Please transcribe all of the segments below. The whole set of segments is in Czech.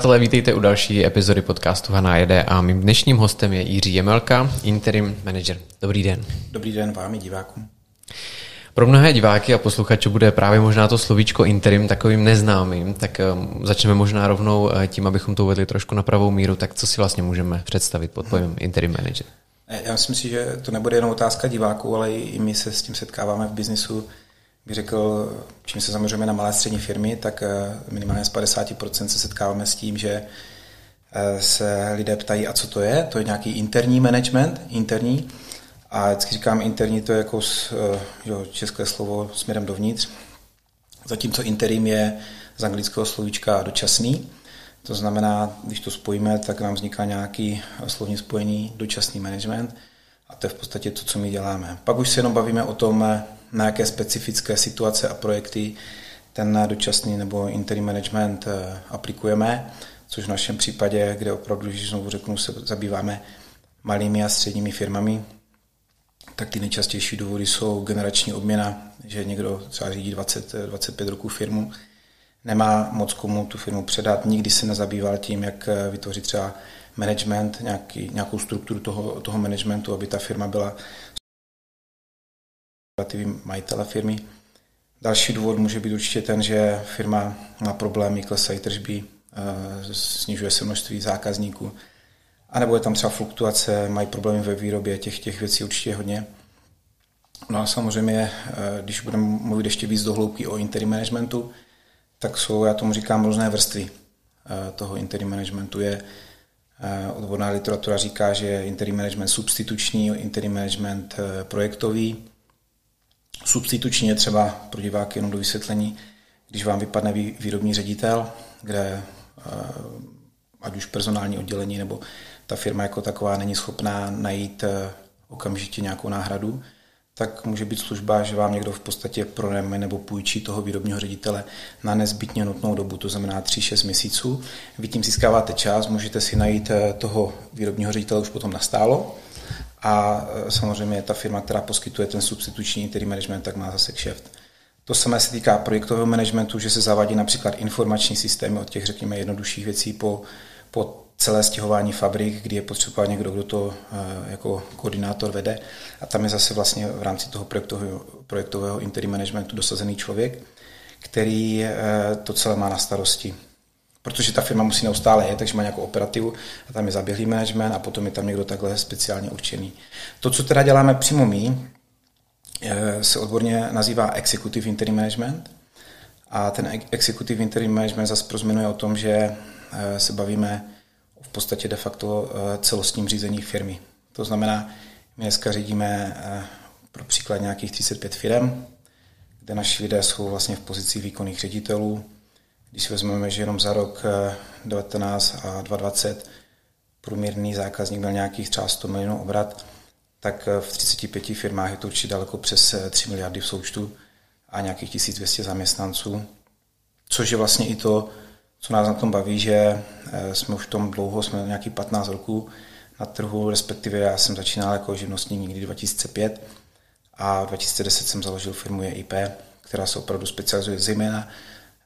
Přátelé, vítejte u další epizody podcastu Haná jede a mým dnešním hostem je Jiří Jemelka, interim manager. Dobrý den. Dobrý den vám i divákům. Pro mnohé diváky a posluchače bude právě možná to slovíčko interim takovým neznámým, tak um, začneme možná rovnou uh, tím, abychom to uvedli trošku na pravou míru, tak co si vlastně můžeme představit pod pojmem interim manager? Já myslím si, že to nebude jenom otázka diváků, ale i my se s tím setkáváme v biznisu. Bych řekl, čím se zaměřujeme na malé střední firmy, tak uh, minimálně z 50% se setkáváme s tím, že uh, se lidé ptají, a co to je? To je nějaký interní management, interní. A vždycky říkám interní, to je jako eh, jo, české slovo směrem dovnitř. Zatímco interim je z anglického slovíčka dočasný. To znamená, když to spojíme, tak nám vzniká nějaký slovní spojení dočasný management a to je v podstatě to, co my děláme. Pak už se jenom bavíme o tom, na jaké specifické situace a projekty ten dočasný nebo interim management eh, aplikujeme, což v našem případě, kde opravdu, když znovu řeknu, se zabýváme malými a středními firmami, tak ty nejčastější důvody jsou generační obměna, že někdo třeba řídí 20, 25 roků firmu, nemá moc komu tu firmu předat, nikdy se nezabýval tím, jak vytvořit třeba management, nějaký, nějakou strukturu toho, toho managementu, aby ta firma byla majitele firmy. Další důvod může být určitě ten, že firma má problémy, klesají tržby, eh, snižuje se množství zákazníků, a nebo je tam třeba fluktuace, mají problémy ve výrobě, těch, těch věcí určitě hodně. No a samozřejmě, eh, když budeme mluvit ještě víc do hloubky o interim managementu, tak jsou, já tomu říkám, různé vrstvy eh, toho interim managementu. Je odborná literatura říká, že je interim management substituční, interim management projektový. Substituční je třeba pro diváky jenom do vysvětlení, když vám vypadne výrobní ředitel, kde ať už personální oddělení nebo ta firma jako taková není schopná najít eh, okamžitě nějakou náhradu, tak může být služba, že vám někdo v podstatě pronajme nebo půjčí toho výrobního ředitele na nezbytně nutnou dobu, to znamená 3-6 měsíců. Vy tím získáváte čas, můžete si najít eh, toho výrobního ředitele už potom nastálo a eh, samozřejmě ta firma, která poskytuje ten substituční interim management, tak má zase kšeft. To samé se týká projektového managementu, že se zavádí například informační systémy od těch, řekněme, jednodušších věcí po, po celé stěhování fabrik, kdy je potřeba někdo, kdo to eh, jako koordinátor vede. A tam je zase vlastně v rámci toho projektového, projektového interim managementu dosazený člověk, který eh, to celé má na starosti. Protože ta firma musí neustále jet, takže má nějakou operativu a tam je zaběhlý management a potom je tam někdo takhle speciálně určený. To, co teda děláme přímo my, eh, se odborně nazývá Executive Interim Management. A ten Executive Interim Management zase prozmenuje o tom, že se bavíme v podstatě de facto eh, celostním řízení firmy. To znamená, my dneska řídíme eh, pro příklad nějakých 35 firm, kde naši lidé jsou vlastně v pozici výkonných ředitelů. Když vezmeme, že jenom za rok 19 eh, a 2020 průměrný zákazník měl nějakých třeba 100 milionů obrat, tak v 35 firmách je to určitě daleko přes 3 miliardy v součtu a nějakých 1200 zaměstnanců, což je vlastně i to, co nás na tom baví, že eh, jsme už v tom dlouho, jsme nějaký 15 roků na trhu, respektive já jsem začínal jako živnostník někdy 2005 a 2010 jsem založil firmu EIP, která se opravdu specializuje zejména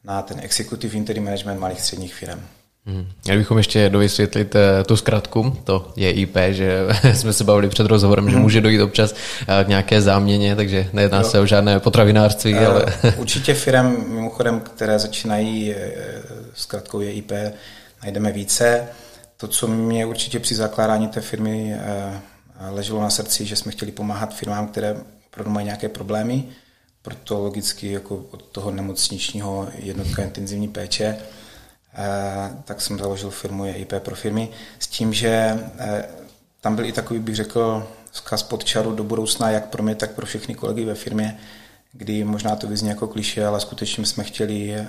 na ten executive interim management malých středních firm. Hmm. Měli bychom ještě dovysvětlit uh, tu zkratku, to je IP, že jsme se bavili před rozhovorem, že může dojít občas uh, k nějaké záměně, takže nejedná jo. se o žádné potravinářství, uh, ale... Určitě firm, mimochodem, které začínají zkratkou je IP, najdeme více. To, co mě určitě při zakládání té firmy leželo na srdci, že jsme chtěli pomáhat firmám, které opravdu mají nějaké problémy, proto logicky jako od toho nemocničního jednotka intenzivní péče Eh, tak jsem založil firmu EIP pro firmy s tím, že eh, tam byl i takový, bych řekl, zkaz pod čaru do budoucna, jak pro mě, tak pro všechny kolegy ve firmě, kdy možná to vyzní jako kliše, ale skutečně jsme chtěli eh,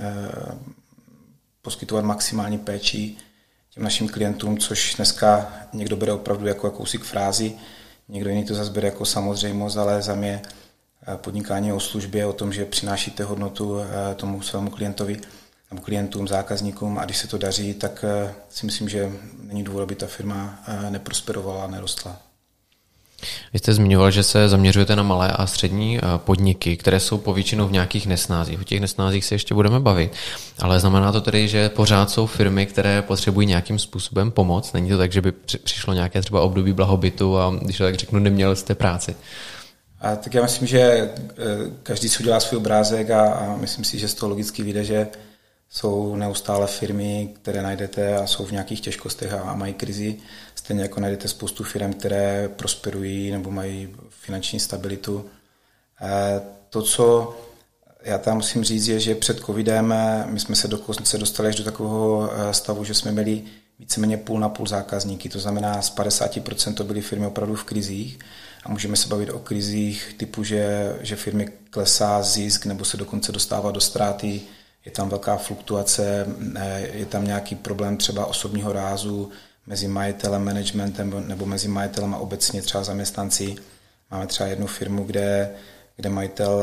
poskytovat maximální péči těm našim klientům, což dneska někdo bere opravdu jako jakousi frázi, někdo jiný to zase bere jako samozřejmost, ale za mě podnikání o službě, o tom, že přinášíte hodnotu tomu svému klientovi, nebo klientům, zákazníkům a když se to daří, tak eh, si myslím, že není důvod, aby ta firma eh, neprosperovala a nerostla. Vy jste zmiňoval, že se zaměřujete na malé a střední podniky, které jsou povětšinou v nějakých nesnázích. O těch nesnázích se ještě budeme bavit, ale znamená to tedy, že pořád jsou firmy, které potřebují nějakým způsobem pomoc. Není to tak, že by přišlo nějaké třeba období blahobytu a když tak řeknu, neměl jste práci. A tak já myslím, že eh, každý si udělá svůj obrázek a, a myslím si, že z toho logicky vyjde, že jsou neustále firmy, které najdete a jsou v nějakých těžkostech a, a mají krizi. Stejně jako najdete spoustu firm, které prosperují nebo mají finanční stabilitu. E, to, co já tam musím říct, je, že před covidem eh, my jsme se dokonce dostali až do takového stavu, že jsme měli víceméně půl na půl zákazníky. To znamená, z 50% to byly firmy opravdu v krizích a můžeme se bavit o krizích typu, že, že firmy klesá zisk nebo se dokonce dostává do ztráty, je tam velká fluktuace, je tam nějaký problém třeba osobního rázu mezi majitelem, managementem nebo mezi majitelem a obecně třeba zaměstnanci. Máme třeba jednu firmu, kde, kde majitel,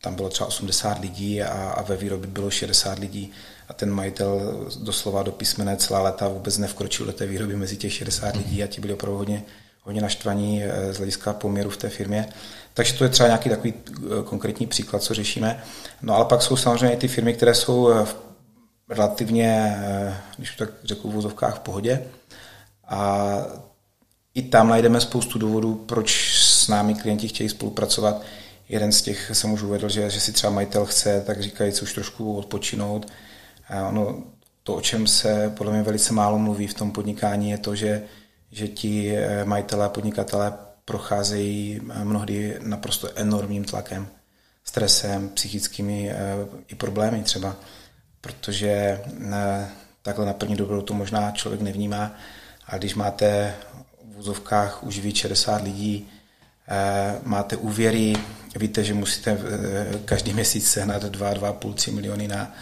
tam bylo třeba 80 lidí a, a ve výrobě bylo 60 lidí. A ten majitel doslova do písmene celá leta vůbec nevkročil do té výroby mezi těch 60 lidí a ti byli opravdu hodně, hodně naštvaní eh, z hlediska poměru v té firmě. Takže to je třeba nějaký takový eh, konkrétní příklad, co řešíme. No ale pak jsou samozřejmě ty firmy, které jsou eh, relativně, když to tak řeknu v vozovkách, v pohodě. A i tam najdeme spoustu důvodů, proč s námi klienti chtějí spolupracovat. Jeden z těch jsem už uvedl, že, že si třeba majitel chce, tak říkají, už trošku odpočinout. A ono, to, o čem se podle mě velice málo mluví v tom podnikání, je to, že že ti eh, majitelé podnikatelé procházejí eh, mnohdy naprosto enormním tlakem, stresem, psychickými eh, i problémy třeba, protože takhle na první dobrou to možná člověk nevnímá, a když máte v úzovkách už víc 60 lidí, máte úvěry, víte, že musíte každý měsíc sehnat 2, 2,5, 3 miliony na,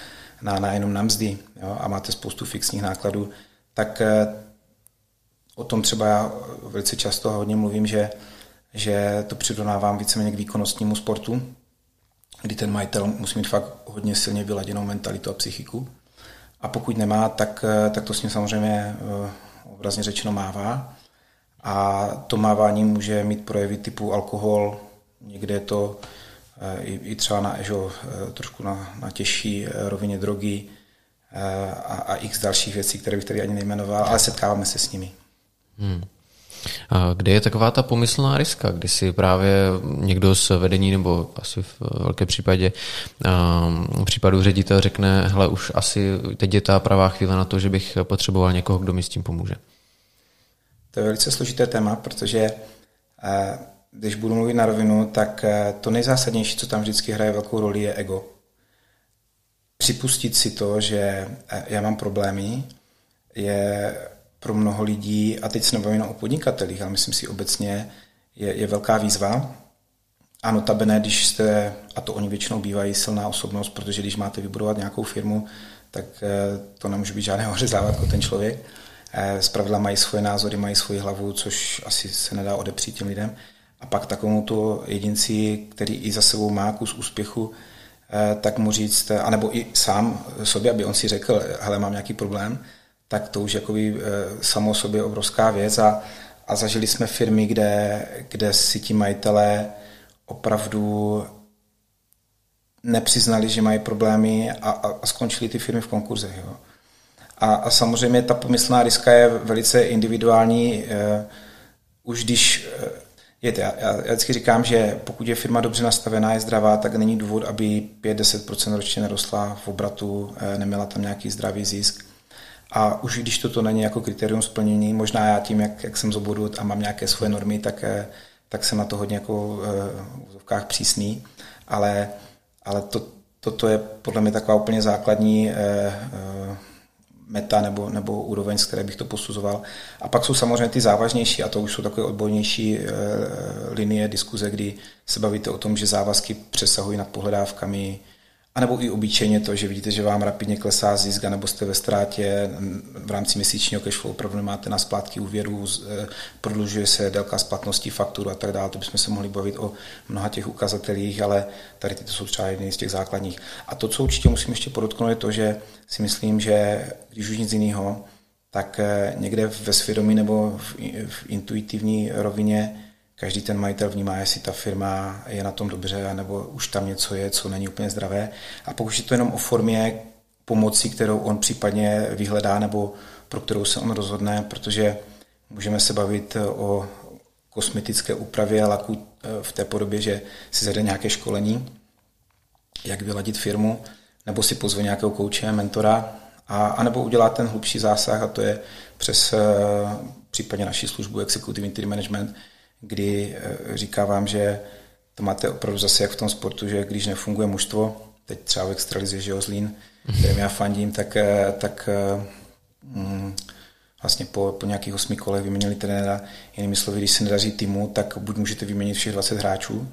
na, na jenom na mzdy jo, a máte spoustu fixních nákladů, tak o tom třeba já velice často hodně mluvím, že, že to přirovnávám víceméně k výkonnostnímu sportu, kdy ten majitel musí mít fakt hodně silně vyladěnou mentalitu a psychiku. A pokud nemá, tak, tak to s ním samozřejmě eh, obrazně řečeno mává. A to mávání může mít projevy typu alkohol, někde je to eh, i, i třeba na, že, eh, trošku na, na těžší rovině drogy a, a x dalších věcí, které bych tady ani nejmenoval, ale setkáváme se s nimi. Hmm. A kde je taková ta pomyslná riska, kdy si právě někdo z vedení nebo asi v velké případě v případu ředitel řekne, hele už asi teď je ta pravá chvíle na to, že bych potřeboval někoho, kdo mi s tím pomůže. To je velice složité téma, protože když budu mluvit na rovinu, tak to nejzásadnější, co tam vždycky hraje velkou roli, je ego. Připustit si to, že já mám problémy, je pro mnoho lidí, a teď se nebavím o podnikatelích, ale myslím si obecně, je, je velká výzva. A notabene, když jste, a to oni většinou bývají silná osobnost, protože když máte vybudovat nějakou firmu, tak eh, to nemůže být žádný ořezávat jako ten člověk. Eh, zpravidla mají svoje názory, mají svoji hlavu, což asi se nedá odepřít těm lidem. A pak takovému to jedinci, který i za sebou má kus úspěchu, eh, tak mu říct, anebo i sám sobě, aby on si řekl, hele, mám nějaký problém, tak to už jakoby eh, samo sobě obrovská věc a, a zažili jsme firmy, kde, kde si ti majitelé opravdu nepřiznali, že mají problémy a, a, a skončili ty firmy v konkurzech. Jo. A, a samozřejmě ta pomyslná riska je velice individuální. Uh, už když uh, je, já, já vždycky říkám, že pokud je firma dobře nastavená, je zdravá, tak není důvod, aby 5-10% ročně nerostla v obratu, uh, neměla tam nějaký zdravý zisk. A už když toto není jako kritérium splnění, možná já tím, jak, jak jsem z oboru a mám nějaké svoje normy, tak, eh, tak jsem na to hodně jako eh, v úzovkách přísný, ale, ale to, toto je podle mě taková úplně základní eh, meta nebo, nebo úroveň, z které bych to posuzoval. A pak jsou samozřejmě ty závažnější, a to už jsou takové odbornější linie diskuze, kdy se bavíte o tom, že závazky přesahují nad pohledávkami, a nebo i obyčejně to, že vidíte, že vám rapidně klesá zisk, nebo jste ve ztrátě v rámci měsíčního cashflow, opravdu nemáte na splátky úvěrů, e, prodlužuje se délka splatnosti faktur a tak dále. To bychom se mohli bavit o mnoha těch ukazatelích, ale tady tyto jsou třeba jedny z těch základních. A to, co určitě musím ještě podotknout, je to, že si myslím, že když už nic jiného, tak někde ve svědomí nebo v intuitivní rovině každý ten majitel vnímá, jestli ta firma je na tom dobře, nebo už tam něco je, co není úplně zdravé. A pokud je to jenom o formě pomoci, kterou on případně vyhledá, nebo pro kterou se on rozhodne, protože můžeme se bavit o kosmetické úpravě laku eh, v té podobě, že si zade nějaké školení, jak vyladit firmu, nebo si pozve nějakého kouče, mentora, a, a nebo udělá ten hlubší zásah, a to je přes eh, případně naší službu Executive Interim Management, kdy eh, říká vám, že to máte opravdu zase jak v tom sportu, že když nefunguje mužstvo, teď třeba v extralize, že Zlín, kterým já fandím, tak, tak mm, vlastně po, po nějakých osmi kolech vyměnili trenéra. Jinými slovy, když se nedaří týmu, tak buď můžete vyměnit všech 20 hráčů,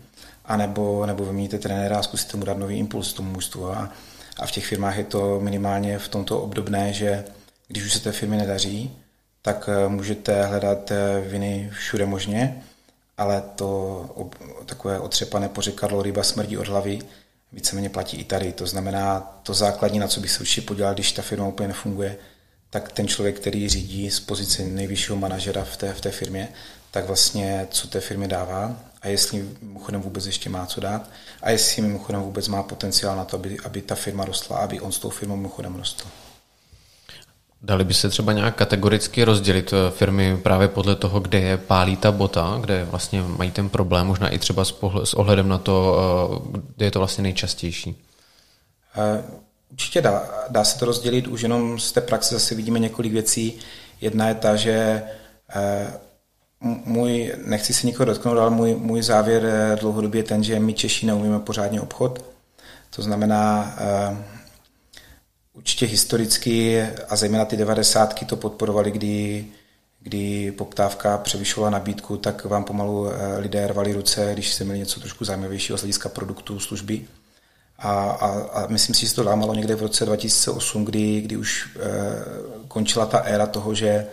anebo, nebo vyměníte trenéra a zkusíte mu dát nový impuls tomu mužstvu. A, a v těch firmách je to minimálně v tomto obdobné, že když už se té firmy nedaří, tak eh, můžete hledat eh, viny všude možně, ale to takové otřepané pořekadlo ryba smrdí od hlavy víceméně platí i tady. To znamená, to základní, na co bych se určitě podělal, když ta firma úplně nefunguje, tak ten člověk, který řídí z pozice nejvyššího manažera v té, v té firmě, tak vlastně co té firmě dává a jestli mimochodem vůbec ještě má co dát a jestli mimochodem vůbec má potenciál na to, aby, aby ta firma rostla, aby on s tou firmou mimochodem rostl. Dali by se třeba nějak kategoricky rozdělit eh, firmy právě podle toho, kde je pálí ta bota, kde vlastně mají ten problém, možná i třeba s, ohledem na to, eh, kde je to vlastně nejčastější? Eh, určitě dá, dá se to rozdělit, už jenom z té praxe zase vidíme několik věcí. Jedna je ta, že můj, nechci se nikoho dotknout, ale můj, můj závěr dlouhodobě je ten, že my Češi neumíme pořádně obchod. To znamená, Určitě historicky a zejména ty devadesátky to podporovali, kdy, kdy poptávka převyšovala nabídku, tak vám pomalu eh, lidé rvali ruce, když se měli něco trošku zajímavějšího z hlediska produktů, služby. A, a, a myslím si, že se to dámalo někde v roce 2008, kdy, kdy už e, končila ta éra toho, že,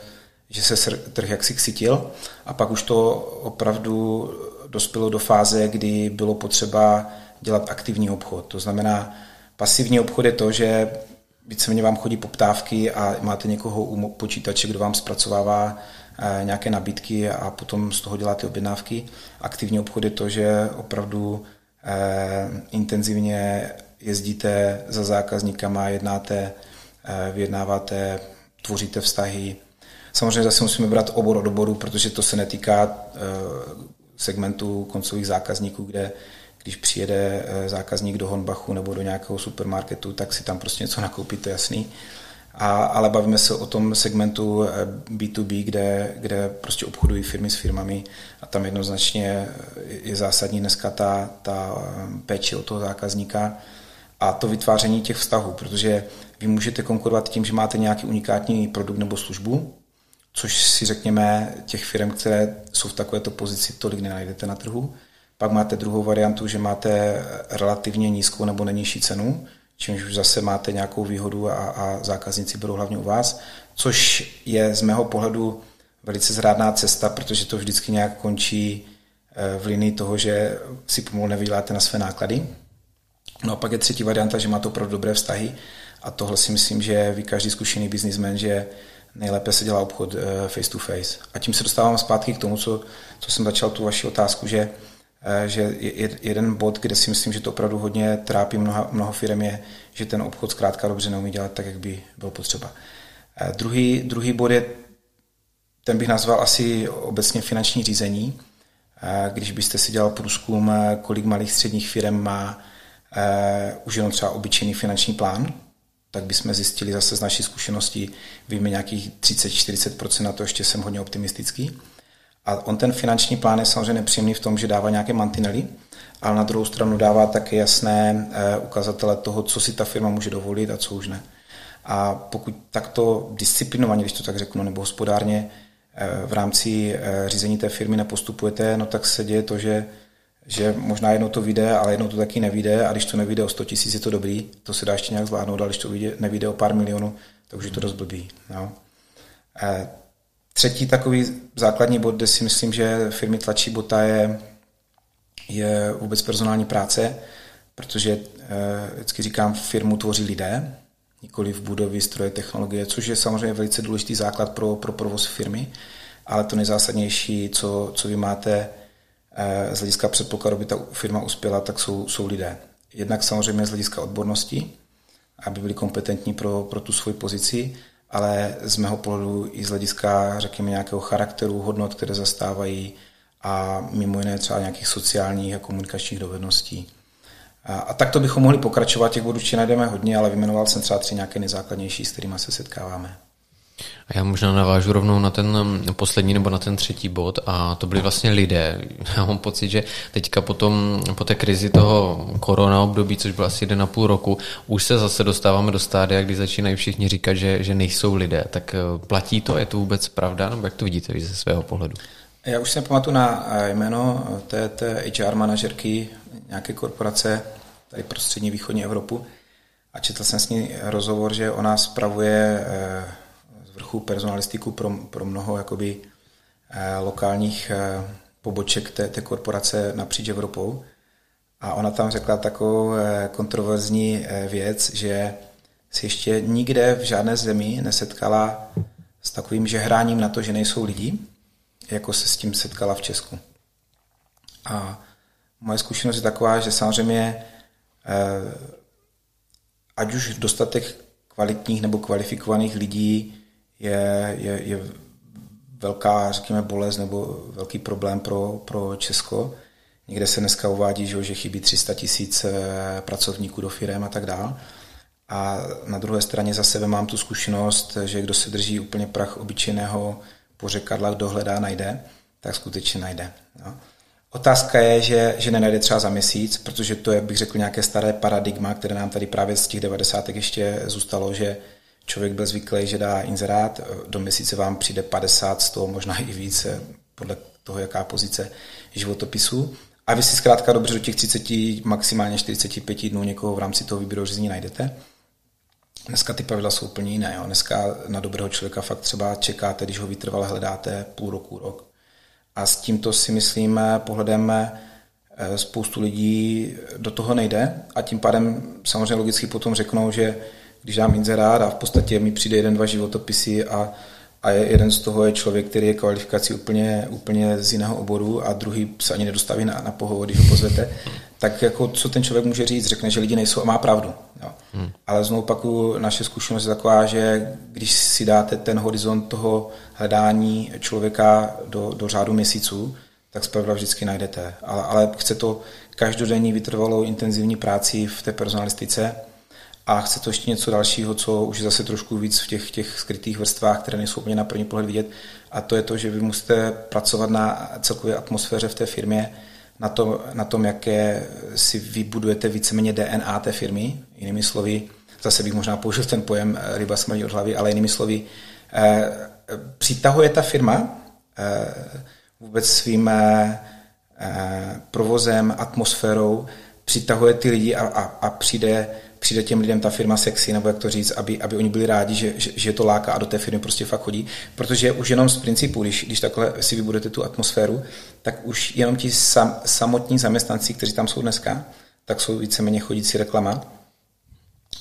že se trh jaksi ksytil a pak už to opravdu dospělo do fáze, kdy bylo potřeba dělat aktivní obchod. To znamená, pasivní obchod je to, že víceméně vám chodí poptávky a máte někoho u počítače, kdo vám zpracovává eh, nějaké nabídky a potom z toho děláte objednávky. Aktivní obchod je to, že opravdu eh, intenzivně jezdíte za zákazníkama, jednáte, eh, vyjednáváte, tvoříte vztahy. Samozřejmě zase musíme brát obor od oboru, protože to se netýká segmentu koncových zákazníků, kde když přijede eh, zákazník do Honbachu nebo do nějakého supermarketu, tak si tam prostě něco nakoupí, to je jasný. A, ale bavíme se o tom segmentu B2B, eh, kde, kde prostě obchodují firmy s firmami a tam jednoznačně je zásadní dneska ta, ta eh, péče o toho zákazníka a to vytváření těch vztahů, protože vy můžete konkurovat tím, že máte nějaký unikátní produkt nebo službu, což si řekněme těch firm, které jsou v takovéto pozici, tolik nenajdete na trhu, pak máte druhou variantu, že máte relativně nízkou nebo nejnižší cenu, čímž už zase máte nějakou výhodu a, a zákazníci budou hlavně u vás, což je z mého pohledu velice zrádná cesta, protože to vždycky nějak končí eh, v linii toho, že si pomalu nevyděláte na své náklady. No a pak je třetí varianta, že máte opravdu dobré vztahy a tohle si myslím, že ví každý zkušený biznismen, že nejlépe se dělá obchod eh, face to face. A tím se dostávám zpátky k tomu, co, co jsem začal tu vaši otázku, že že jeden bod, kde si myslím, že to opravdu hodně trápí mnoho, mnoho firm, je, že ten obchod zkrátka dobře neumí dělat tak, jak by bylo potřeba. Eh, druhý, druhý bod je, ten bych nazval asi obecně finanční řízení. Eh, když byste si dělal průzkum, kolik malých středních firm má už jenom třeba obyčejný finanční plán, tak bychom zjistili zase z naší zkušenosti, víme nějakých 30-40%, na to ještě jsem hodně optimistický. A on ten finanční plán je samozřejmě nepříjemný v tom, že dává nějaké mantinely, ale na druhou stranu dává také jasné eh, ukazatele toho, co si ta firma může dovolit a co už ne. A pokud takto disciplinovaně, když to tak řeknu, nebo hospodárně eh, v rámci eh, řízení té firmy nepostupujete, no tak se děje to, že, že možná jednou to vyjde, ale jednou to taky nevíde a když to nevíde o 100 tisíc, je to dobrý, to se dá ještě nějak zvládnout, ale když to nevíde o pár milionů, tak už je to dost blbý. No. Třetí takový základní bod, kde si myslím, že firmy tlačí bota, je, je vůbec personální práce, protože eh, vždycky říkám, firmu tvoří lidé, nikoli v budovy, stroje, technologie, což je samozřejmě velice důležitý základ pro, pro provoz firmy, ale to nejzásadnější, co, co vy máte eh, z hlediska předpokladu, aby ta firma uspěla, tak jsou, jsou lidé. Jednak samozřejmě z hlediska odbornosti, aby byli kompetentní pro, pro tu svoji pozici, ale z mého pohledu i z hlediska, řekněme, nějakého charakteru, hodnot, které zastávají a mimo jiné třeba nějakých sociálních a komunikačních dovedností. A, a takto bychom mohli pokračovat, těch bodů najdeme hodně, ale vymenoval jsem třeba tři nějaké nejzákladnější, s kterými se setkáváme. A já možná navážu rovnou na ten um, poslední nebo na ten třetí bod a to byli vlastně lidé. Já mám pocit, že teďka potom, po té krizi toho korona období, což bylo asi jeden a půl roku, už se zase dostáváme do stádia, kdy začínají všichni říkat, že, že nejsou lidé. Tak uh, platí to? Je to vůbec pravda? Nebo jak to vidíte ze svého pohledu? Já už jsem pamatuju na eh, jméno té, té HR manažerky nějaké korporace tady pro střední východní Evropu a četl jsem s ní rozhovor, že ona spravuje eh, vrchu personalistiku pro, pro mnoho jakoby eh, lokálních poboček té, té korporace napříč Evropou. A ona tam řekla takovou kontroverzní věc, že si ještě nikde v žádné zemi nesetkala s takovým žehráním na to, že nejsou lidi, jako se s tím setkala v Česku. A moje zkušenost je taková, že samozřejmě eh, ať už dostatek kvalitních nebo kvalifikovaných lidí je, je, je velká, řekněme, bolest nebo velký problém pro, pro Česko. Někde se dneska uvádí, že, chybí 300 tisíc eh, pracovníků do firm a tak dále. A na druhé straně za sebe mám tu zkušenost, že kdo se drží úplně prach obyčejného po řekadlách dohledá, najde, tak skutečně najde. No. Otázka je, že, že nenajde třeba za měsíc, protože to je, bych řekl, nějaké staré paradigma, které nám tady právě z těch 90. ještě zůstalo, že člověk byl zvyklý, že dá inzerát, do měsíce vám přijde 50, 100, možná i více, podle toho, jaká pozice životopisu. A vy si zkrátka dobře do těch 30, maximálně 45 dnů někoho v rámci toho výběru řízení najdete. Dneska ty pravidla jsou úplně jiné. Jo. Dneska na dobrého člověka fakt třeba čekáte, když ho vytrvale hledáte půl roku, rok. A s tímto si myslím pohledem eh, spoustu lidí do toho nejde a tím pádem samozřejmě logicky potom řeknou, že když dám inzerát a v podstatě mi přijde jeden, dva životopisy a, a jeden z toho je člověk, který je kvalifikací úplně, úplně z jiného oboru a druhý se ani nedostaví na, na pohovor, když ho pozvete, tak jako co ten člověk může říct? Řekne, že lidi nejsou a má pravdu. Jo. Hmm. Ale znovu opaku, naše zkušenost je taková, že když si dáte ten horizont toho hledání člověka do, do řádu měsíců, tak zpravidla vždycky najdete. Ale, ale chce to každodenní vytrvalou intenzivní práci v té personalistice a chce to ještě něco dalšího, co už zase trošku víc v těch, těch skrytých vrstvách, které nejsou úplně na první pohled vidět. A to je to, že vy musíte pracovat na celkové atmosféře v té firmě, na tom, na tom, jaké si vybudujete víceméně DNA té firmy. Jinými slovy, zase bych možná použil ten pojem eh, ryba smrdí od hlavy, ale jinými slovy, eh, přitahuje ta firma eh, vůbec svým eh, eh provozem, atmosférou, přitahuje ty lidi a, a, a přijde přijde těm lidem ta firma sexy, nebo jak to říct, aby, aby oni byli rádi, že, že, že to láká a do té firmy prostě fakt chodí. Protože už jenom z principu, když, když takhle si vybudete tu atmosféru, tak už jenom ti sam, samotní zaměstnanci, kteří tam jsou dneska, tak jsou víceméně chodící reklama.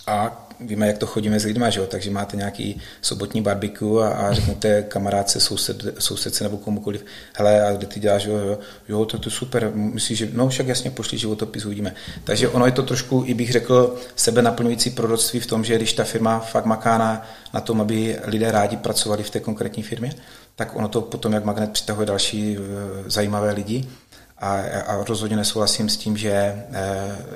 A víme, jak to chodíme s lidmi, že jo? takže máte nějaký sobotní barbecue a, a řeknete kamarádce, soused, sousedce nebo komukoliv, hele, a kde ty děláš, jo, jo, to, je super, myslíš, že, no však jasně, pošli životopis, uvidíme. Takže ono je to trošku, i bych řekl, sebe naplňující proroctví v tom, že když ta firma fakt maká na, na tom, aby lidé rádi pracovali v té konkrétní firmě, tak ono to potom, jak magnet přitahuje další e, zajímavé lidi. A, a rozhodně nesouhlasím s tím, že e,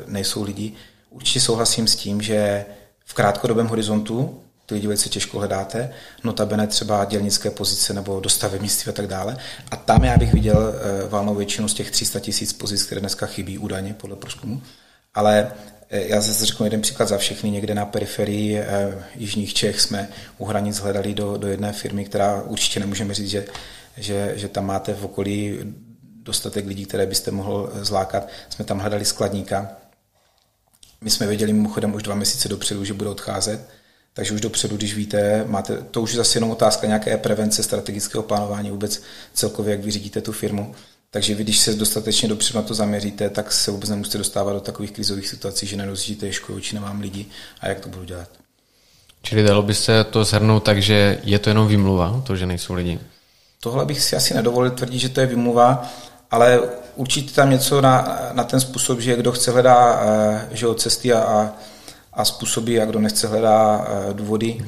nejsou lidi. Určitě souhlasím s tím, že v krátkodobém horizontu ty lidi velice těžko hledáte, notabene třeba dělnické pozice nebo dostavebnictví a tak dále. A tam já bych viděl eh, valnou většinu z těch 300 tisíc pozic, které dneska chybí údajně podle průzkumu. Ale eh, já zase řeknu jeden příklad za všechny. Někde na periferii eh, jižních Čech jsme u hranic hledali do, do jedné firmy, která určitě nemůžeme říct, že, že, že tam máte v okolí dostatek lidí, které byste mohl zlákat. Jsme tam hledali skladníka, my jsme věděli mimochodem už dva měsíce dopředu, že bude odcházet, takže už dopředu, když víte, máte, to už je zase jenom otázka nějaké prevence, strategického plánování, vůbec celkově, jak vyřídíte tu firmu. Takže vy, když se dostatečně dopředu na to zaměříte, tak se vůbec nemusíte dostávat do takových krizových situací, že nerozjíždíte školu, či nemám lidi a jak to budu dělat. Čili dalo by se to shrnout tak, že je to jenom výmluva, to, že nejsou lidi? Tohle bych si asi nedovolil tvrdit, že to je výmluva, ale určitě tam něco na, na ten způsob, že kdo chce hledá eh, že od cesty a, a, způsoby a kdo nechce hledá eh, důvody.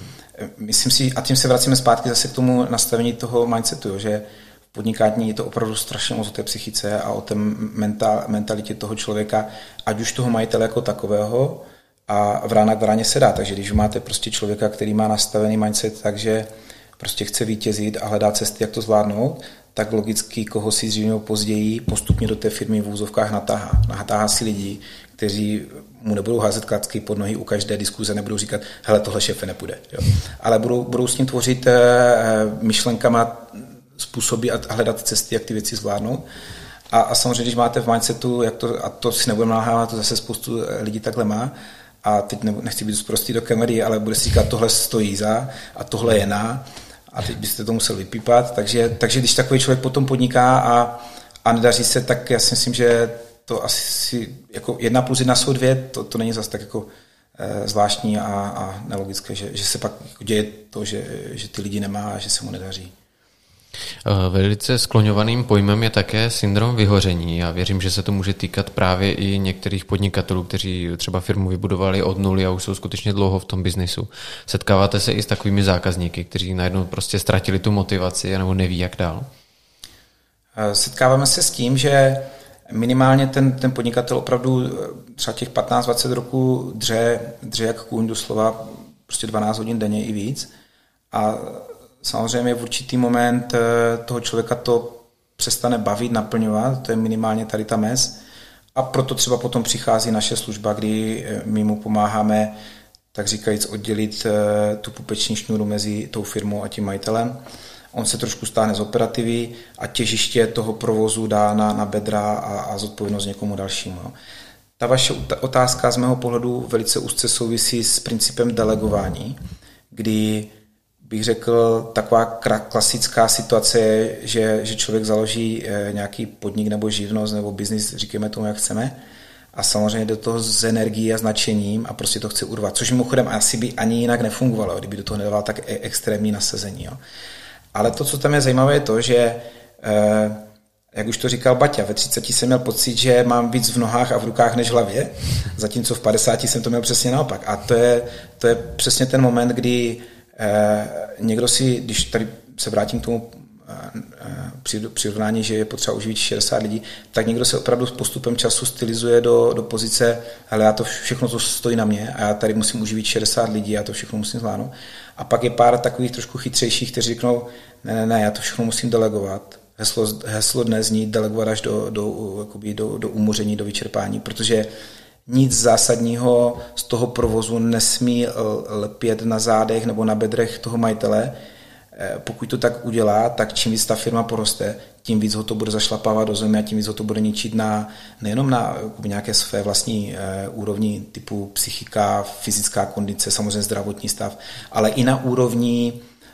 Myslím si, a tím se vracíme zpátky zase k tomu nastavení toho mindsetu, jo, že v podnikání je to opravdu strašně moc o té psychice a o té mental, mentalitě toho člověka, ať už toho majitele jako takového, a v rána k vráně se dá. Takže když máte prostě člověka, který má nastavený mindset, takže prostě chce vítězit a hledá cesty, jak to zvládnout, tak logicky, koho si dřív nebo později postupně do té firmy v úzovkách natáhá. Natáhá si lidi, kteří mu nebudou házet klacky pod nohy u každé diskuze, nebudou říkat, hele, tohle šefe nepůjde. Jo. Ale budou, budou s ním tvořit e, myšlenkama způsoby a hledat cesty, jak ty věci zvládnout. A, a samozřejmě, když máte v mindsetu, jak to, a to si nebudeme nahávat, to zase spoustu lidí takhle má, a teď nechci být zprostý do kamery, ale bude si říkat, tohle stojí za a tohle je na a teď byste to musel vypípat. Takže, takže když takový člověk potom podniká a, a nedaří se, tak já si myslím, že to asi jako jedna plus jedna jsou dvě, to, to není zase tak jako e, zvláštní a, a nelogické, že, že se pak děje to, že, že ty lidi nemá a že se mu nedaří. Eh, velice skloňovaným pojmem je také syndrom vyhoření. Já věřím, že se to může týkat právě i některých podnikatelů, kteří třeba firmu vybudovali od nuly a už jsou skutečně dlouho v tom biznesu. Setkáváte se i s takovými zákazníky, kteří najednou prostě ztratili tu motivaci nebo neví, jak dál? Eh, setkáváme se s tím, že minimálně ten, ten podnikatel opravdu eh, třeba těch 15-20 roků dře, dře jak kůň doslova prostě 12 hodin denně i víc. A samozřejmě v určitý moment eh, toho člověka to přestane bavit, naplňovat, to je minimálně tady ta mez. A proto třeba potom přichází naše služba, kdy eh, my mu pomáháme, tak říkajíc, oddělit eh, tu pupeční šňůru mezi tou firmou a tím majitelem. On se trošku stáhne z operativy a těžiště toho provozu dá na, na bedra a, a zodpovědnost někomu dalšímu. Jo. Ta vaše otázka z mého pohledu velice úzce souvisí s principem delegování, kdy bych řekl, taková klasická situace je, že, že člověk založí eh, nějaký podnik nebo živnost nebo biznis, říkáme tomu, jak chceme, a samozřejmě do toho s energií a značením a prostě to chce urvat, což mimochodem asi by ani jinak nefungovalo, kdyby do toho nedával tak e- extrémní nasazení. Jo. Ale to, co tam je zajímavé, je to, že eh, jak už to říkal Baťa, ve 30 jsem měl pocit, že mám víc v nohách a v rukách než v hlavě, zatímco v 50 jsem to měl přesně naopak. A to je, to je přesně ten moment, kdy někdo si, když tady se vrátím k tomu eh, přirovnání, že je potřeba uživit 60 lidí, tak někdo se opravdu s postupem času stylizuje do, do pozice, ale já to všechno to stojí na mě a já tady musím uživit 60 lidí, já to všechno musím zvládnout. A pak je pár takových trošku chytřejších, kteří řeknou, ne, ne, ne, já to všechno musím delegovat. Heslo, heslo dnes zní delegovat až do, do, jakoby do, do umoření, do vyčerpání, protože nic zásadního z toho provozu nesmí lepět na zádech nebo na bedrech toho majitele. Eh, pokud to tak udělá, tak čím víc ta firma poroste, tím víc ho to bude zašlapávat do země a tím víc ho to bude ničit na, nejenom na nějaké své vlastní eh, úrovni typu psychika, fyzická kondice, samozřejmě zdravotní stav, ale i na úrovni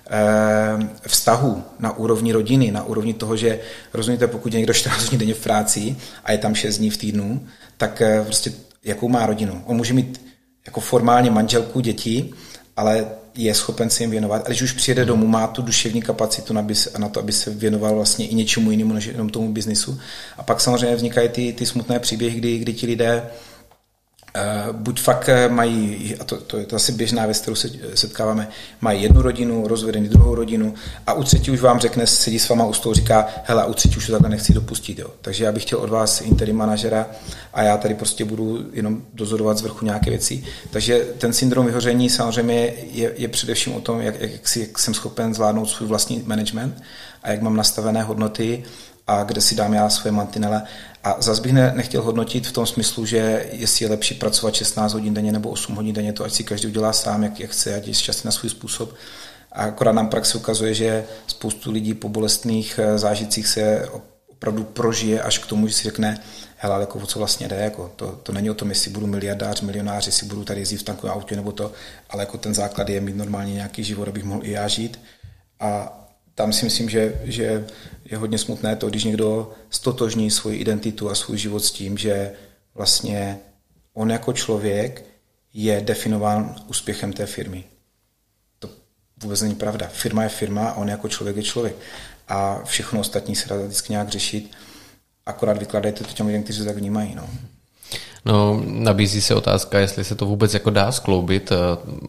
eh, vztahu, na úrovni rodiny, na úrovni toho, že rozumíte, pokud je někdo 14 dní denně v práci a je tam 6 dní v týdnu, tak prostě jakou má rodinu. On může mít jako formálně manželku, děti, ale je schopen se jim věnovat. A když už přijede domů, má tu duševní kapacitu na, na to, aby se věnoval vlastně i něčemu jinému než jenom tomu biznisu. A pak samozřejmě vznikají ty, ty smutné příběhy, kdy, kdy ti lidé buď fakt eh, mají, a to, to je to asi běžná věc, kterou se setkáváme, mají jednu rodinu, rozvedený druhou rodinu a u třetí už vám řekne, sedí s váma u stolu, říká, hele, u třetí už to takhle nechci dopustit. Jo. Takže já bych chtěl od vás interim manažera a já tady prostě budu jenom dozorovat z vrchu nějaké věci. Takže ten syndrom vyhoření samozřejmě je, je především o tom, jak, jak, si, jak jsem schopen zvládnout svůj vlastní management a jak mám nastavené hodnoty a kde si dám já svoje mantinele. A zase bych ne, nechtěl hodnotit v tom smyslu, že jestli je lepší pracovat 16 hodin denně nebo 8 hodin denně, to ať si každý udělá sám, jak, jak chce, ať je šťastný na svůj způsob. A akorát nám praxe ukazuje, že spoustu lidí po bolestných eh, zážitcích se opravdu prožije až k tomu, že si řekne, hele, jako o co vlastně jde, jako to, to není o tom, jestli budu miliardář, milionář, jestli budu tady jezdit v tankovém autě nebo to, ale jako ten základ je mít normálně nějaký život, abych mohl i já žít. A tam si myslím, že, že je hodně smutné to, když někdo stotožní svoji identitu a svůj život s tím, že vlastně on jako člověk je definován úspěchem té firmy. vůbec není pravda. Firma je firma a on jako člověk je člověk. A všechno ostatní se dá vždycky nějak řešit. Akorát vykladejte to těm lidem, kteří to tak vnímají. No. No, nabízí se otázka, jestli se to vůbec jako dá skloubit, eh,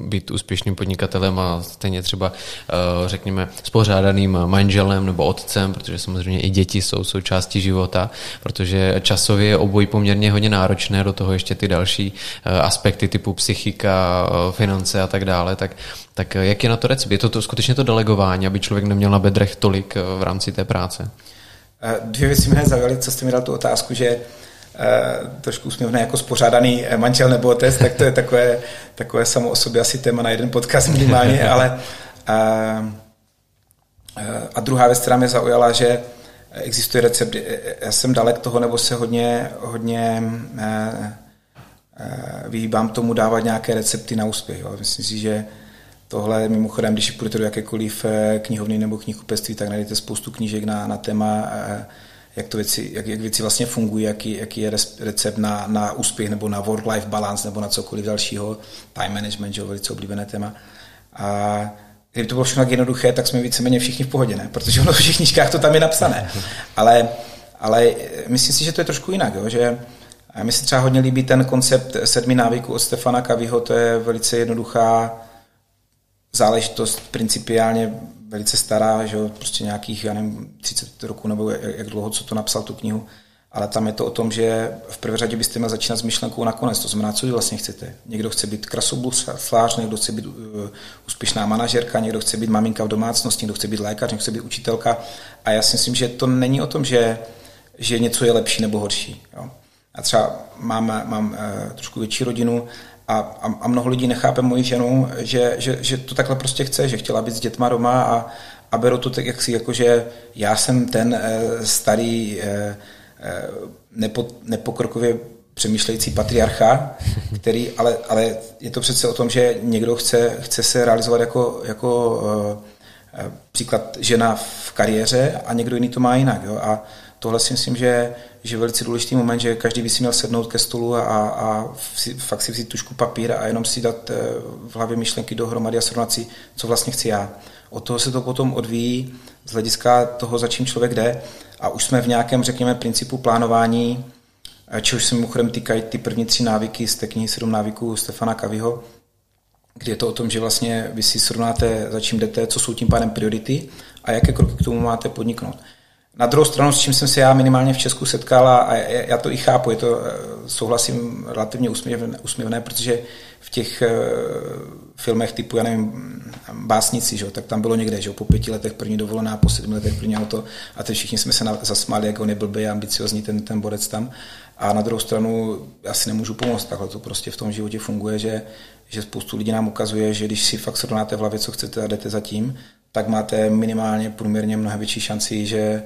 být úspěšným podnikatelem a stejně třeba, eh, řekněme, spořádaným manželem nebo otcem, protože samozřejmě i děti jsou součástí života, protože časově je obojí poměrně hodně náročné, do toho ještě ty další eh, aspekty typu psychika, finance a tak dále, tak, tak jak je na to recept? Je to, to skutečně to delegování, aby člověk neměl na bedrech tolik v rámci té práce? Dvě věci mě zaujaly, co jste mi dal tu otázku, že trošku úsměvné jako spořádaný eh, manžel nebo otec, tak to je takové, takové samo o sobě asi téma na jeden podcast minimálně, ale a, eh, a druhá věc, která mě zaujala, že existuje recept, já jsem dalek toho, nebo se hodně, hodně vyhýbám tomu dávat nějaké recepty na úspěch. Jo. Myslím si, že tohle mimochodem, když půjdete do jakékoliv knihovny nebo knihkupectví, tak najdete spoustu knížek na, na téma jak, to věci, jak, jak věci vlastně fungují, jaký, jaký je recept na, na úspěch nebo na work-life balance nebo na cokoliv dalšího, time management, že velice oblíbené téma. A kdyby to bylo všechno tak jednoduché, tak jsme víceméně všichni v pohodě, ne? Protože ono v všech knížkách to tam je napsané. Ale, ale myslím si, že to je trošku jinak, jo? že a mi se třeba hodně líbí ten koncept sedmi návyků od Stefana Kaviho, to je velice jednoduchá záležitost, principiálně velice stará, že jo, prostě nějakých, já nevím, 30 roků nebo jak dlouho, co to napsal tu knihu, ale tam je to o tom, že v prvé řadě byste měli začínat s myšlenkou nakonec, to znamená, co vy vlastně chcete. Někdo chce být krasobuslář, někdo chce být uh, úspěšná manažerka, někdo chce být maminka v domácnosti, někdo chce být lékař, někdo chce být učitelka a já si myslím, že to není o tom, že, že něco je lepší nebo horší. Jo. A třeba mám, mám uh, trošku větší rodinu a, a, a mnoho lidí nechápe moji ženu, že, že, že to takhle prostě chce, že chtěla být s dětma doma a, a beru to tak, jak si, jako že já jsem ten e, starý e, nepo, nepokrokově přemýšlející patriarcha, který, ale, ale je to přece o tom, že někdo chce, chce se realizovat jako, jako e, příklad žena v kariéře a někdo jiný to má jinak. Jo? A tohle si myslím, že, že je velice důležitý moment, že každý by si měl sednout ke stolu a, a fakt si vzít tušku papír a jenom si dát eh, v hlavě myšlenky dohromady a srovnat si, co vlastně chci já. Od toho se to potom odvíjí z hlediska toho, za čím člověk jde a už jsme v nějakém, řekněme, principu plánování, eh, čehož se mimochodem týkají ty první tři návyky z té knihy Sedm návyků Stefana Kaviho, kdy je to o tom, že vlastně vy si srovnáte, za čím jdete, co jsou tím pádem priority a jaké kroky k tomu máte podniknout. Na druhou stranu, s čím jsem se já minimálně v Česku setkal, a já to i chápu, je to, eh, souhlasím, relativně usměvné, usměvné protože v těch eh, filmech typu, já nevím, básnici, že, tak tam bylo někde, že po pěti letech první dovolená, po sedmi letech první auto a teď všichni jsme se zasmáli, jak on je blbý a ambiciozní ten, ten borec tam. A na druhou stranu já si nemůžu pomoct, takhle to prostě v tom životě funguje, že, že spoustu lidí nám ukazuje, že když si fakt srovnáte v hlavě, co chcete a jdete za tím, tak máte minimálně průměrně mnohem větší šanci, že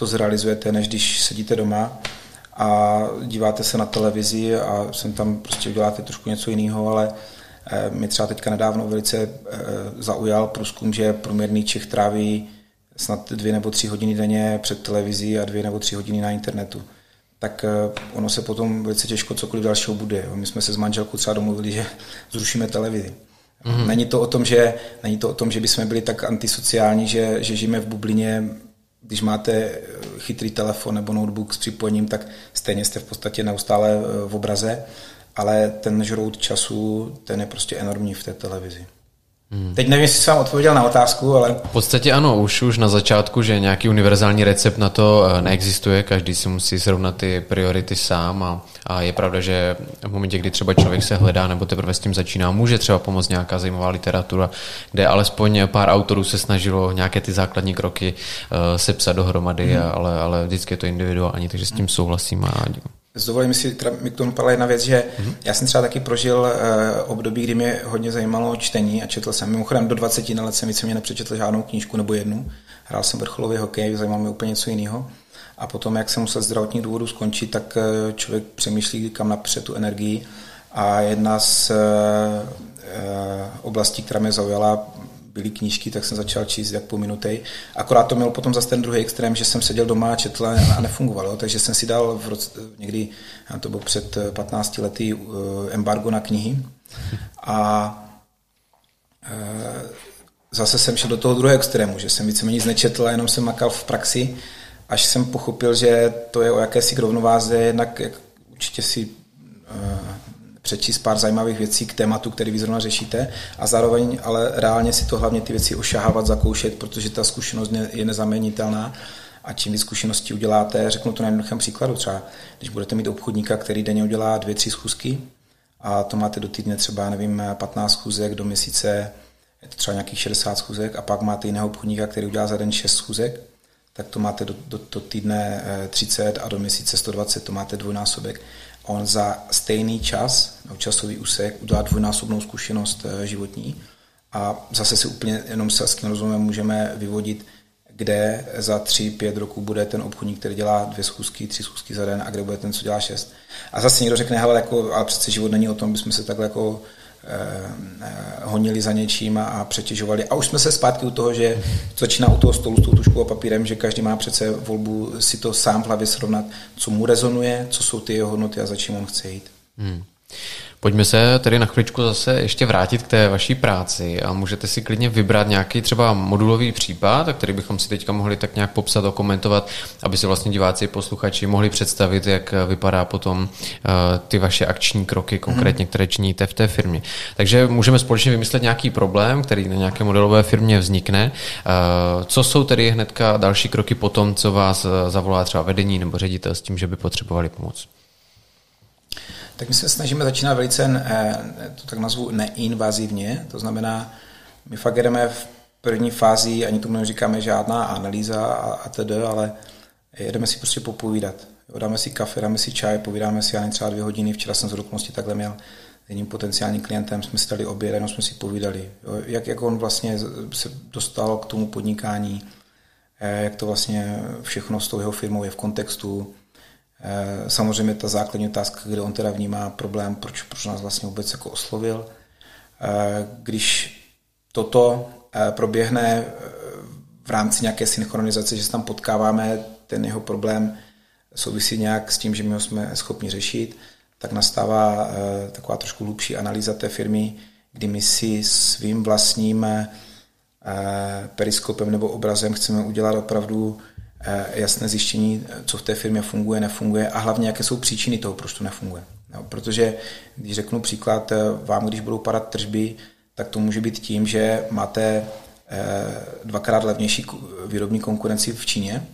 to zrealizujete, než když sedíte doma a díváte se na televizi a sem tam prostě uděláte trošku něco jiného, ale eh, mi třeba teďka nedávno velice eh, zaujal průzkum, že průměrný Čech tráví snad dvě nebo tři hodiny denně před televizí a dvě nebo tři hodiny na internetu. Tak eh, ono se potom velice těžko cokoliv dalšího bude. My jsme se s manželkou třeba domluvili, že zrušíme televizi. Mm-hmm. Není to o tom, že, není to o tom, že bychom byli tak antisociální, že, že žijeme v bublině, když máte chytrý telefon nebo notebook s připojením, tak stejně jste v podstatě neustále eh, v obraze, ale ten žrout času, ten je prostě enormní v té televizi. Hmm. Teď nevím, jestli jsem vám odpověděl na otázku, ale... V podstatě ano, už, už na začátku, že nějaký univerzální recept na to eh, neexistuje, každý si musí srovnat ty priority sám a, a je pravda, že v momentě, kdy třeba člověk se hledá nebo teprve s tím začíná, může třeba pomoct nějaká zajímavá literatura, kde alespoň pár autorů se snažilo nějaké ty základní kroky uh, sepsat dohromady, hmm. ale, ale vždycky je to individuální, takže s tím souhlasím a s dovolením si teda mi k tomu padla jedna věc, že mm-hmm. já jsem třeba taky prožil uh, období, kdy mě hodně zajímalo čtení a četl jsem. Mimochodem do 20 let jsem víceméně nepřečetl žádnou knížku nebo jednu. Hrál jsem vrcholový hokej, zajímalo mě úplně něco jiného. A potom, jak jsem musel zdravotních důvodů skončit, tak uh, člověk přemýšlí, kam napřed tu energii. A jedna z uh, oblastí, která mě zaujala, byly knížky, tak jsem začal číst jak po minutej. Akorát to měl potom zase ten druhý extrém, že jsem seděl doma a četl a nefungovalo. Takže jsem si dal v roce, někdy, to bylo před 15 lety, eh, embargo na knihy. A eh, zase jsem šel do toho druhého extrému, že jsem víceméně nic nečetl a jenom jsem makal v praxi, až jsem pochopil, že to je o jakési rovnováze, jednak jak určitě si přečíst pár zajímavých věcí k tématu, který vy zrovna řešíte a zároveň ale reálně si to hlavně ty věci ošahávat, zakoušet, protože ta zkušenost je nezaměnitelná a čím víc zkušeností uděláte, řeknu to na jednoduchém příkladu, třeba když budete mít obchodníka, který denně udělá dvě, tři schůzky a to máte do týdne třeba, nevím, 15 schůzek, do měsíce je to třeba nějakých 60 schůzek a pak máte jiného obchodníka, který udělá za den 6 schůzek, tak to máte do, do, do týdne 30 eh, a do měsíce 120, to máte dvojnásobek. On za stejný čas, časový úsek, udělá dvojnásobnou zkušenost eh, životní a zase si úplně jenom selským rozumem můžeme vyvodit, kde za tři, pět roků bude ten obchodník, který dělá dvě schůzky, tři schůzky za den a kde bude ten, co dělá šest. A zase někdo řekne, hele, jako, ale přece život není o tom, bychom se takhle jako Eh, honili za něčím a přetěžovali. A už jsme se zpátky u toho, že začíná u toho stolu s tou tuškou a papírem, že každý má přece volbu si to sám v hlavě srovnat, co mu rezonuje, co jsou ty jeho hodnoty a za čím on chce jít. Hmm. Pojďme se tedy na chvíličku zase ještě vrátit k té vaší práci a můžete si klidně vybrat nějaký třeba modulový případ, který bychom si teďka mohli tak nějak popsat a komentovat, aby si vlastně diváci, posluchači mohli představit, jak vypadá potom uh, ty vaše akční kroky, konkrétně, které činíte v té firmě. Takže můžeme společně vymyslet nějaký problém, který na nějaké modelové firmě vznikne. Uh, co jsou tedy hnedka další kroky potom, co vás eh, zavolá třeba vedení nebo ředitel s tím, že by potřebovali pomoc? Tak my se snažíme začínat velice, eh, to tak nazvu, neinvazivně, to znamená, my fakt jdeme v první fázi, ani tomu neříkáme žádná analýza a, a tedy, ale jedeme si prostě popovídat. Dáme si kafe, dáme si čaj, povídáme si ani třeba dvě hodiny. Včera jsem z dokonalosti takhle měl jedním potenciálním klientem, jsme si dali oběd, jenom jsme si povídali, jak, jak on vlastně se dostal k tomu podnikání, eh, jak to vlastně všechno s tou jeho firmou je v kontextu, samozřejmě ta základní otázka, kde on teda vnímá problém, proč, proč nás vlastně vůbec jako oslovil. Eh, když toto eh, proběhne v rámci nějaké synchronizace, že se tam potkáváme, ten jeho problém souvisí nějak s tím, že my ho jsme schopni řešit, tak nastává taková trošku hlubší analýza té firmy, kdy my si svým vlastním periskopem nebo obrazem chceme udělat opravdu Eh, jasné zjištění, co v té firmě funguje, nefunguje a hlavně, jaké jsou příčiny toho, proč to nefunguje. No, protože, když řeknu příklad, eh, vám, když budou padat tržby, tak to může být tím, že máte eh, dvakrát levnější výrobní konkurenci v Číně,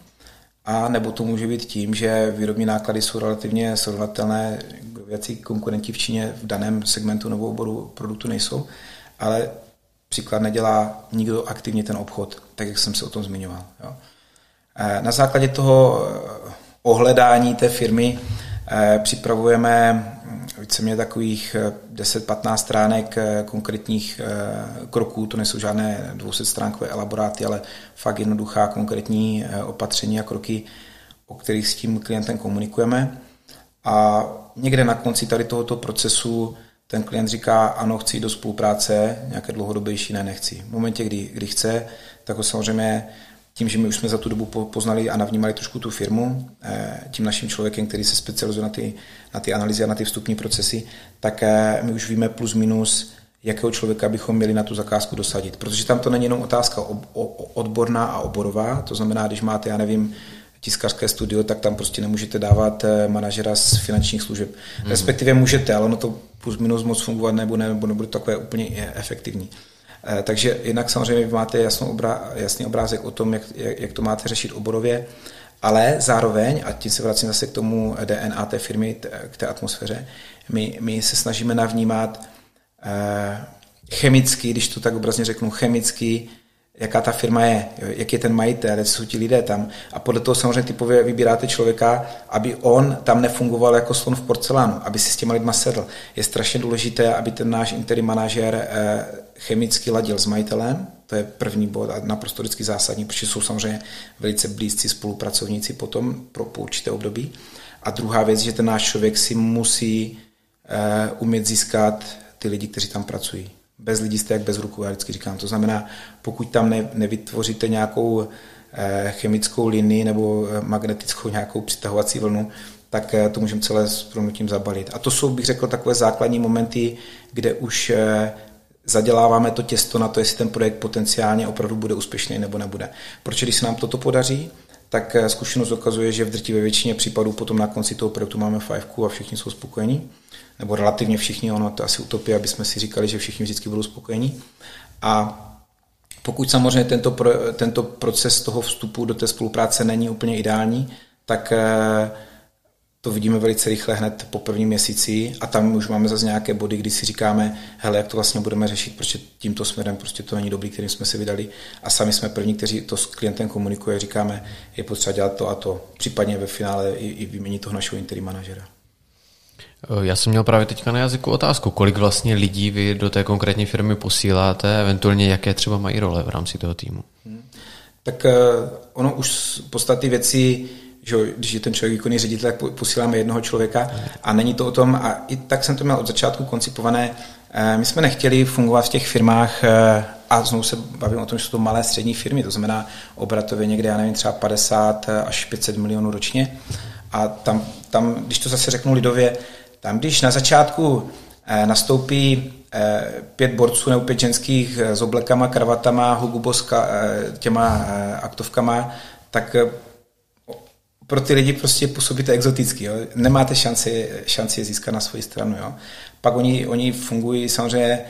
a nebo to může být tím, že výrobní náklady jsou relativně srovnatelné, věci konkurenti v Číně v daném segmentu nebo oboru produktu nejsou, ale příklad nedělá nikdo aktivně ten obchod, tak jak jsem se o tom zmiňoval. Jo. Eh, na základě toho eh, ohledání té firmy eh, připravujeme hm, víceméně takových 10-15 stránek konkrétních kroků, to nejsou žádné 200 stránkové elaboráty, ale fakt jednoduchá konkrétní opatření a kroky, o kterých s tím klientem komunikujeme. A někde na konci tady tohoto procesu ten klient říká, ano, chci do spolupráce, nějaké dlouhodobější, ne, nechci. V momentě, kdy, kdy chce, tak ho samozřejmě tím, že my už jsme za tu dobu poznali a navnímali trošku tu firmu, eh, tím naším člověkem, který se specializuje na ty, na ty analýzy a na ty vstupní procesy, tak eh, my už víme plus minus, jakého člověka bychom měli na tu zakázku dosadit. Protože tam to není jenom otázka odborná a oborová, to znamená, když máte, já nevím, tiskařské studio, tak tam prostě nemůžete dávat eh, manažera z finančních služeb. Hmm. Respektive můžete, ale ono to plus minus moc fungovat nebo, ne, nebo nebude takové úplně efektivní. Eh, takže jinak samozřejmě máte jasnou jasný obrázek o tom, jak, jak to máte řešit oborově, ale zároveň, a tím se vracím zase k tomu DNA té firmy, k té atmosféře, my, my se snažíme navnímat eh, chemicky, když to tak obrazně řeknu, chemicky jaká ta firma je, jak je ten majitel, co jsou ti lidé tam. A podle toho samozřejmě typově vybíráte člověka, aby on tam nefungoval jako slon v porcelánu, aby si s těma lidma sedl. Je strašně důležité, aby ten náš interim manažer eh, chemicky ladil s majitelem, to je první bod a naprosto vždycky zásadní, protože jsou samozřejmě velice blízcí spolupracovníci potom pro určité období. A druhá věc, že ten náš člověk si musí uh, umět získat ty lidi, kteří tam pracují bez lidí jste jak bez ruku, já vždycky říkám. To znamená, pokud tam ne, nevytvoříte nějakou eh, chemickou linii nebo eh, magnetickou nějakou přitahovací vlnu, tak eh, to můžeme celé s promnutím zabalit. A to jsou, bych řekl, takové základní momenty, kde už zaděláváme to těsto na to, jestli ten projekt potenciálně opravdu bude úspěšný nebo nebude. Proč, když se nám toto podaří, tak eh, zkušenost ukazuje, že v drtivé většině případů potom na konci toho projektu máme fajfku a všichni jsou spokojení, nebo relativně všichni, ono to asi utopie, aby jsme si říkali, že všichni vždycky budou spokojení. A pokud samozřejmě tento, pro, tento proces toho vstupu do té spolupráce není úplně ideální, tak eh, to vidíme velice rychle hned po prvním měsíci a tam už máme zase nějaké body, kdy si říkáme, hele, jak to vlastně budeme řešit, protože tímto směrem prostě to není dobrý, kterým jsme se vydali a sami jsme první, kteří to s klientem komunikuje, říkáme, je potřeba dělat to a to, případně ve finále i, i vyměnit toho našeho interim manažera. Já jsem měl právě teďka na jazyku otázku, kolik vlastně lidí vy do té konkrétní firmy posíláte, eventuálně jaké třeba mají role v rámci toho týmu? Hmm. Tak eh, ono už z podstaty věcí že když je ten člověk výkonný ředitel, tak posíláme jednoho člověka a není to o tom, a i tak jsem to měl od začátku koncipované, eh, my jsme nechtěli fungovat v těch firmách eh, a znovu se bavím o tom, že jsou to malé střední firmy, to znamená obratově někde, já nevím, třeba 50 až 500 milionů ročně. A tam, tam když to zase řeknu lidově, tam když na začátku eh, nastoupí pět borců nebo pět ženských s oblekama, kravatama, huguboska, těma aktovkama, tak pro ty lidi prostě působíte exoticky. Jo? Nemáte šanci, šanci je získat na svoji stranu. Jo? Pak oni, oni fungují samozřejmě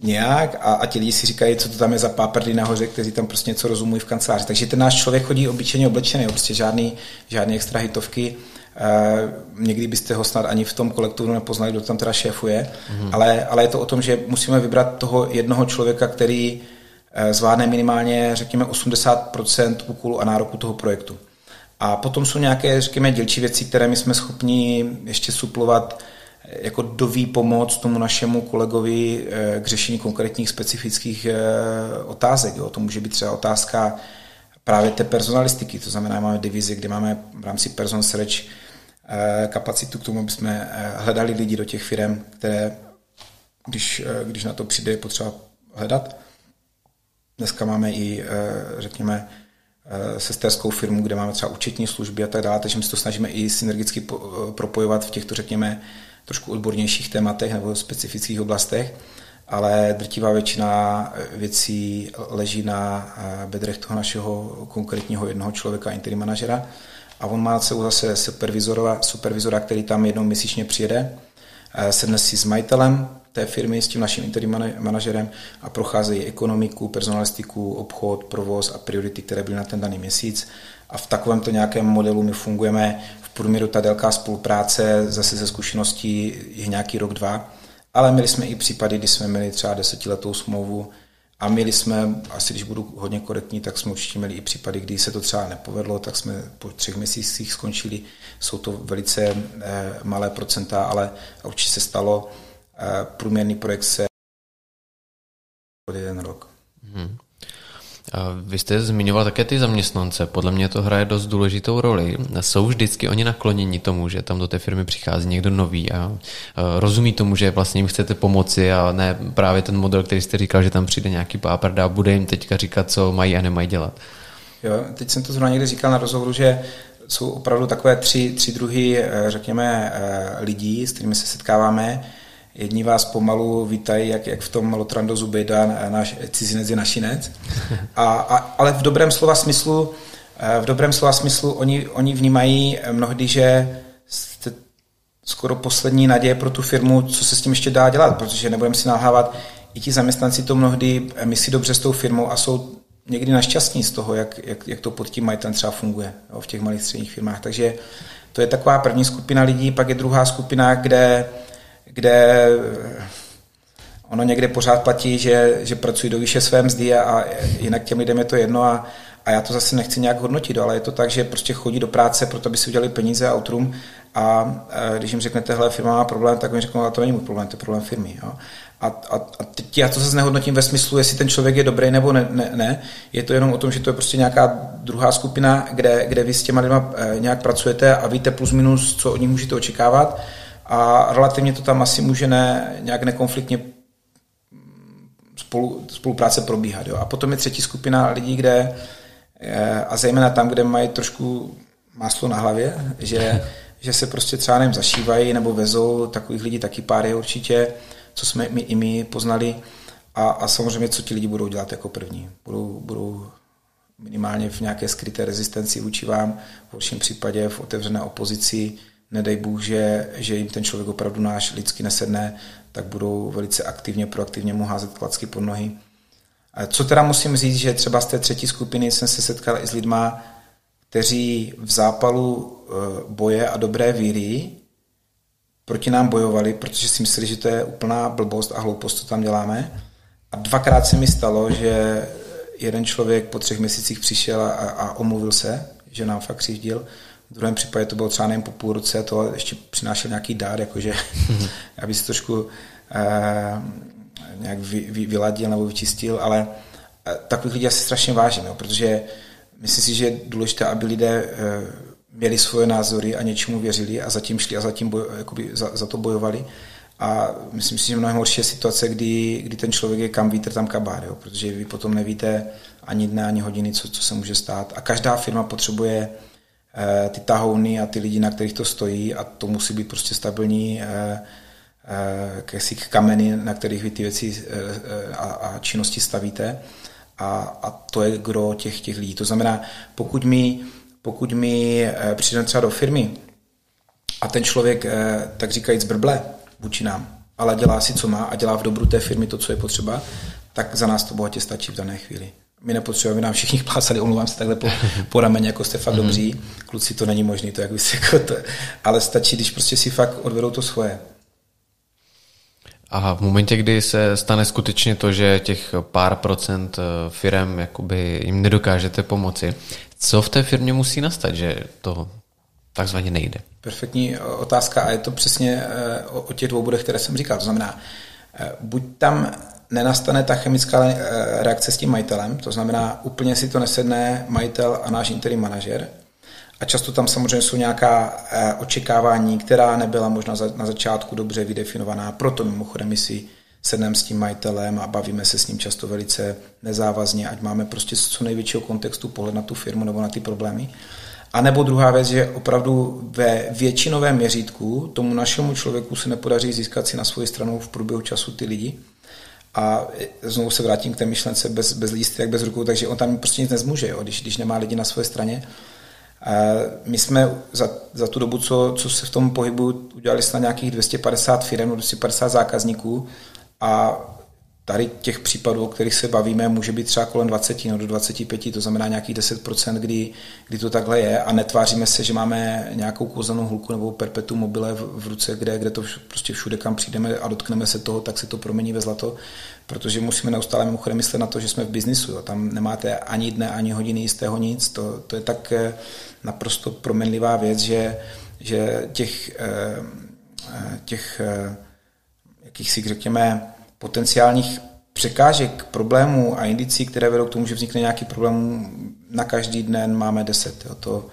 nějak a, a ti lidi si říkají, co to tam je za páprdy nahoře, kteří tam prostě něco rozumují v kanceláři. Takže ten náš člověk chodí obyčejně oblečený, jo? prostě žádný, žádný extra hitovky. Uh, někdy byste ho snad ani v tom kolektivu nepoznali, kdo tam teda šéfuje, mm-hmm. ale, ale je to o tom, že musíme vybrat toho jednoho člověka, který uh, zvládne minimálně, řekněme, 80% úkolů a nároku toho projektu. A potom jsou nějaké, řekněme, dělčí věci, které my jsme schopni ještě suplovat eh, jako do pomoc tomu našemu kolegovi eh, k řešení konkrétních specifických eh, otázek. Jo. To může být třeba otázka právě té personalistiky, to znamená, máme divizi, kde máme v rámci person search kapacitu k tomu, aby jsme hledali lidi do těch firm, které, když, když na to přijde, je potřeba hledat. Dneska máme i, řekněme, sesterskou firmu, kde máme třeba účetní služby a tak dále, takže my se to snažíme i synergicky eh, propojovat v těchto, řekněme, trošku odbornějších tématech nebo specifických oblastech, ale drtivá většina věcí leží na eh, bedrech toho našeho konkrétního jednoho člověka, interim manažera. A on má celou zase supervizora, supervizora, který tam jednou měsíčně přijede, sedne si s majitelem té firmy s tím naším interim manažerem a procházejí ekonomiku, personalistiku, obchod, provoz a priority, které byly na ten daný měsíc. A v takovémto nějakém modelu my fungujeme v průměru ta délka spolupráce zase ze zkušeností je nějaký rok, dva, ale měli jsme i případy, kdy jsme měli třeba desetiletou smlouvu a měli jsme, asi když budu hodně korektní, tak jsme určitě měli i případy, kdy se to třeba nepovedlo, tak jsme po třech měsících skončili. Jsou to velice eh, malé procenta, ale určitě se stalo, průměrný projekt se od jeden rok. Hmm. A vy jste zmiňoval také ty zaměstnance. Podle mě to hraje dost důležitou roli. Jsou vždycky oni nakloněni tomu, že tam do té firmy přichází někdo nový a rozumí tomu, že vlastně jim chcete pomoci a ne právě ten model, který jste říkal, že tam přijde nějaký páprda a bude jim teďka říkat, co mají a nemají dělat. Jo, teď jsem to zrovna někdy říkal na rozhovoru, že jsou opravdu takové tři, tři druhy, eh, řekněme, eh, lidí, s kterými se setkáváme Jedni vás pomalu vítají, jak, jak v tom Lotrandozu Bejda, náš cizinec je našinec. A, a, ale v dobrém slova smyslu, eh, v dobrém slova smyslu oni, oni vnímají mnohdy, že jste skoro poslední naděje pro tu firmu, co se s tím ještě dá dělat, protože nebudeme si nalhávat, i ti zaměstnanci to mnohdy eh, myslí dobře s tou firmou a jsou někdy našťastní z toho, jak, jak, jak to pod tím majitelem třeba funguje jo, v těch malých středních firmách. Takže to je taková první skupina lidí, pak je druhá skupina, kde kde ono někde pořád platí, že, že pracují do výše své mzdy a, jinak těm lidem je to jedno a, a já to zase nechci nějak hodnotit, ale je to tak, že prostě chodí do práce, proto aby si udělali peníze a outrum a, a když jim řeknete, hele, firma má problém, tak mi řeknou, ale to není můj problém, to je problém firmy. Jo? A, a, a teď já to zase nehodnotím ve smyslu, jestli ten člověk je dobrý nebo ne, ne, ne. Je to jenom o tom, že to je prostě nějaká druhá skupina, kde, kde vy s těma lidma eh, nějak pracujete a víte plus minus, co od nich můžete očekávat a relativně to tam asi může ne, nějak nekonfliktně spolu, spolupráce probíhat. Jo. A potom je třetí skupina lidí, kde eh, a zejména tam, kde mají trošku máslo na hlavě, že, že se prostě třeba nevím, zašívají nebo vezou, takových lidí taky pár je určitě, co jsme my i my poznali. a, a samozřejmě, co ti lidi budou dělat jako první. Budou, budou minimálně v nějaké skryté rezistenci vůči vám, v horším případě v otevřené opozici, nedej Bůh, že, že jim ten člověk opravdu náš lidsky nesedne, tak budou velice aktivně, proaktivně mu házet klacky pod nohy. Co teda musím říct, že třeba z té třetí skupiny jsem se setkal i s lidma, kteří v zápalu eh, boje a dobré víry proti nám bojovali, protože si mysleli, že to je úplná blbost a hloupost, co tam děláme. A dvakrát se mi stalo, že jeden člověk po třech měsících přišel a, a omluvil se, že nám fakt křivdil. V druhém případě to bylo třeba nejen po půl roce, to ještě přinášel nějaký dár, jakože aby si trošku eh, nějak vy, vy, vyladil nebo vyčistil, ale eh, takových lidí asi strašně vážím, jo, protože myslím si, že je důležité, aby lidé eh, měli svoje názory a něčemu věřili a zatím šli a zatím boj, jakoby za, za to bojovali. A myslím si, že mnohem horší je situace, kdy, kdy ten člověk je kam vítr, tam kabár, jo? protože vy potom nevíte ani dne, ani hodiny, co, co se může stát. A každá firma potřebuje ty tahouny a ty lidi, na kterých to stojí a to musí být prostě stabilní eh, eh, kameny, na kterých vy ty věci eh, eh, a, a činnosti stavíte. A, a to je gro těch, těch lidí. To znamená, pokud my, pokud my eh, přijdeme třeba do firmy a ten člověk, eh, tak říkajíc, brble, vůči nám, ale dělá si, co má a dělá v dobru té firmy to, co je potřeba, tak za nás to bohatě stačí v dané chvíli. My nepotřebujeme, nám všichni plácali, omlouvám se takhle po, po rameni, jako jste fakt mm-hmm. dobří. Kluci, to není možné, to jak vy si jako to, ale stačí, když prostě si fakt odvedou to svoje. A v momentě, kdy se stane skutečně to, že těch pár procent eh, firm jakoby jim nedokážete pomoci, co v té firmě musí nastat, že to takzvaně nejde? Perfektní otázka a je to přesně eh, o, o těch dvou bodech, které jsem říkal. To znamená, eh, buď tam nenastane ta chemická eh, reakce s tím majitelem, to znamená, úplně si to nesedne majitel a náš interim manažer, a často tam samozřejmě jsou nějaká očekávání, která nebyla možná na začátku dobře vydefinovaná, proto mimochodem my si sedneme s tím majitelem a bavíme se s ním často velice nezávazně, ať máme prostě z co největšího kontextu pohled na tu firmu nebo na ty problémy. A nebo druhá věc, že opravdu ve většinovém měřítku tomu našemu člověku se nepodaří získat si na svoji stranu v průběhu času ty lidi. A znovu se vrátím k té myšlence bez, bez jak bez rukou, takže on tam prostě nic nezmůže, jo, když, když nemá lidi na své straně. My jsme za, za tu dobu, co, co se v tom pohybu udělali snad nějakých 250 firm, 250 zákazníků a tady těch případů, o kterých se bavíme, může být třeba kolem 20 no do 25, to znamená nějakých 10%, kdy, kdy to takhle je a netváříme se, že máme nějakou kouzelnou hulku nebo perpetu mobile v, v ruce, kde, kde to prostě všude, kam přijdeme a dotkneme se toho, tak se to promění ve zlato, protože musíme neustále mimochodem myslet na to, že jsme v biznisu. Jo. Tam nemáte ani dne, ani hodiny jistého nic. To, to je tak eh, naprosto proměnlivá věc, že, že těch, eh, eh, těch jakýchsi, řekněme, potenciálních překážek, problémů a indicí, které vedou k tomu, že vznikne nějaký problém, na každý den máme deset. Jo. To